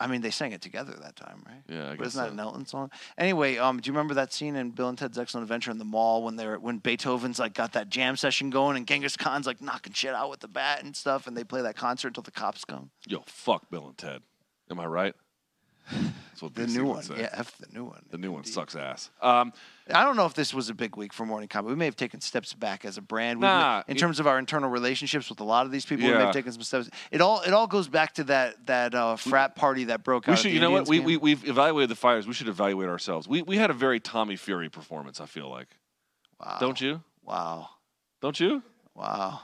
I mean, they sang it together that time, right? Yeah, I But guess isn't that so. an Elton song? Anyway, um, do you remember that scene in Bill and Ted's Excellent Adventure in the mall when they're when Beethoven's like got that jam session going and Genghis Khan's like knocking shit out with the bat and stuff, and they play that concert until the cops come. Yo, fuck Bill and Ted. Am I right? That's what The BC new would one, say. yeah, f the new one. The new one Indeed. sucks ass. Um, I don't know if this was a big week for Morning Combat. We may have taken steps back as a brand. We Nah, may- in it- terms of our internal relationships with a lot of these people, we may Yeah. have taken some steps. It all it all goes back to that that uh, frat party that broke we out. at should, the you know what? Indians We, game. we, we've evaluated the fighters. We should evaluate ourselves. We, we had a very Tommy Fury performance, I feel like. wow. Don't you? Wow. Don't you? Wow.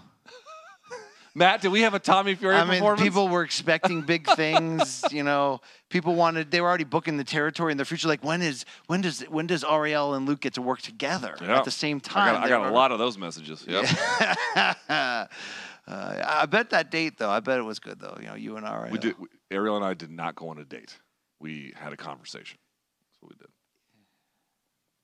Matt, did we have a Tommy Fury I mean, people were expecting big things. You know, people wanted. They were already booking the territory in the future. Like, when is when does when does Ariel and Luke get to work together Yeah. at the same I time? got, I got a lot of those messages. Yep. uh, I bet that date though. I bet it was good though. You know, you and Ariel. We did. We, Ariel and I did not go on a date. We had a conversation. That's what we did.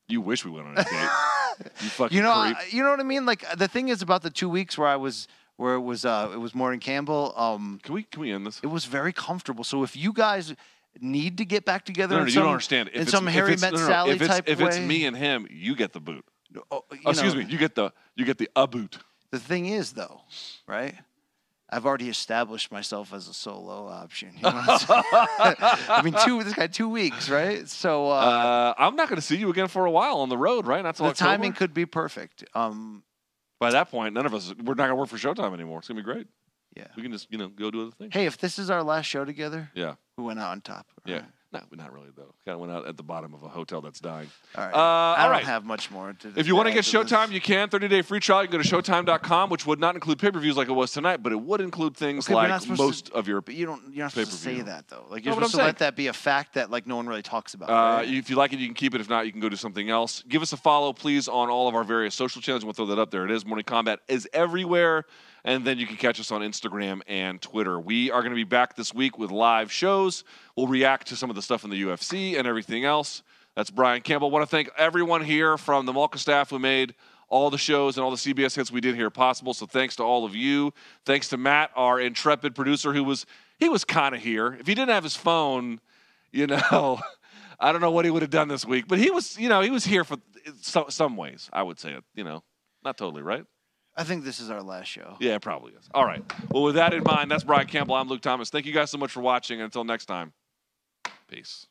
You wish we went on a date. you fucking You know, creep. I- you know what I mean. Like the thing is about the two weeks where I was, where it was, uh, it was Morgan Campbell. Um, can we can we end this? it was very comfortable. So if you guys need to get back together, No, no, in you don't understand. If in it's, some if Harry it's- met no, no. Sally if it's, type if way. it's me and him, you get the boot. oh, Oh, excuse me, you get the you get the a boot. The thing is, though, right? I've already established myself as a solo option. You know? I mean, two. This guy two weeks, right? So uh, Uh, I'm not going to see you again for a while on the road, right? That's the October. timing could be perfect. Um, By that point, none of us we're not going to work for Showtime anymore. It's going to be great. yeah. We can just you know go do other things. Hey, if this is our last show together, Yeah, who went out on top? All yeah. right. No, not really though. Kind of went out at the bottom of a hotel that's dying. All right. Uh, I all don't have much more to. If you want to get this. Showtime, you can. 30 day free trial. You can go to Showtime.com, which would not include pay per views like it was tonight, but it would include things Okay, but you're not like supposed to- most of your. But you don't. You're not supposed to say that though. Like you're I'm supposed to let that be a fact that like no one really talks about. Uh, right? if you like it, you can keep it. If not, you can go do something else. Give us a follow, please, on all of our various social channels. We'll throw that up there. It is Morning Combat is everywhere, and then you can catch us on Instagram and Twitter. We are going to be back this week with live shows. We'll react to some of the stuff in the UFC and everything else. That's Brian Campbell. I want to thank everyone here from the Malka staff who made all the shows and all the CBS hits we did here possible. So thanks to all of you. Thanks to Matt, our intrepid producer, who was he was kind of here. If he didn't have his phone, you know, I don't know what he would have done this week. But he was, you know, he was here for some, some ways. I would say it. You know, not totally right. I think this is our last show. Yeah, it probably is. All right. Well, with that in mind, that's Brian Campbell. I'm Luke Thomas. Thank you guys so much for watching. And until next time, peace.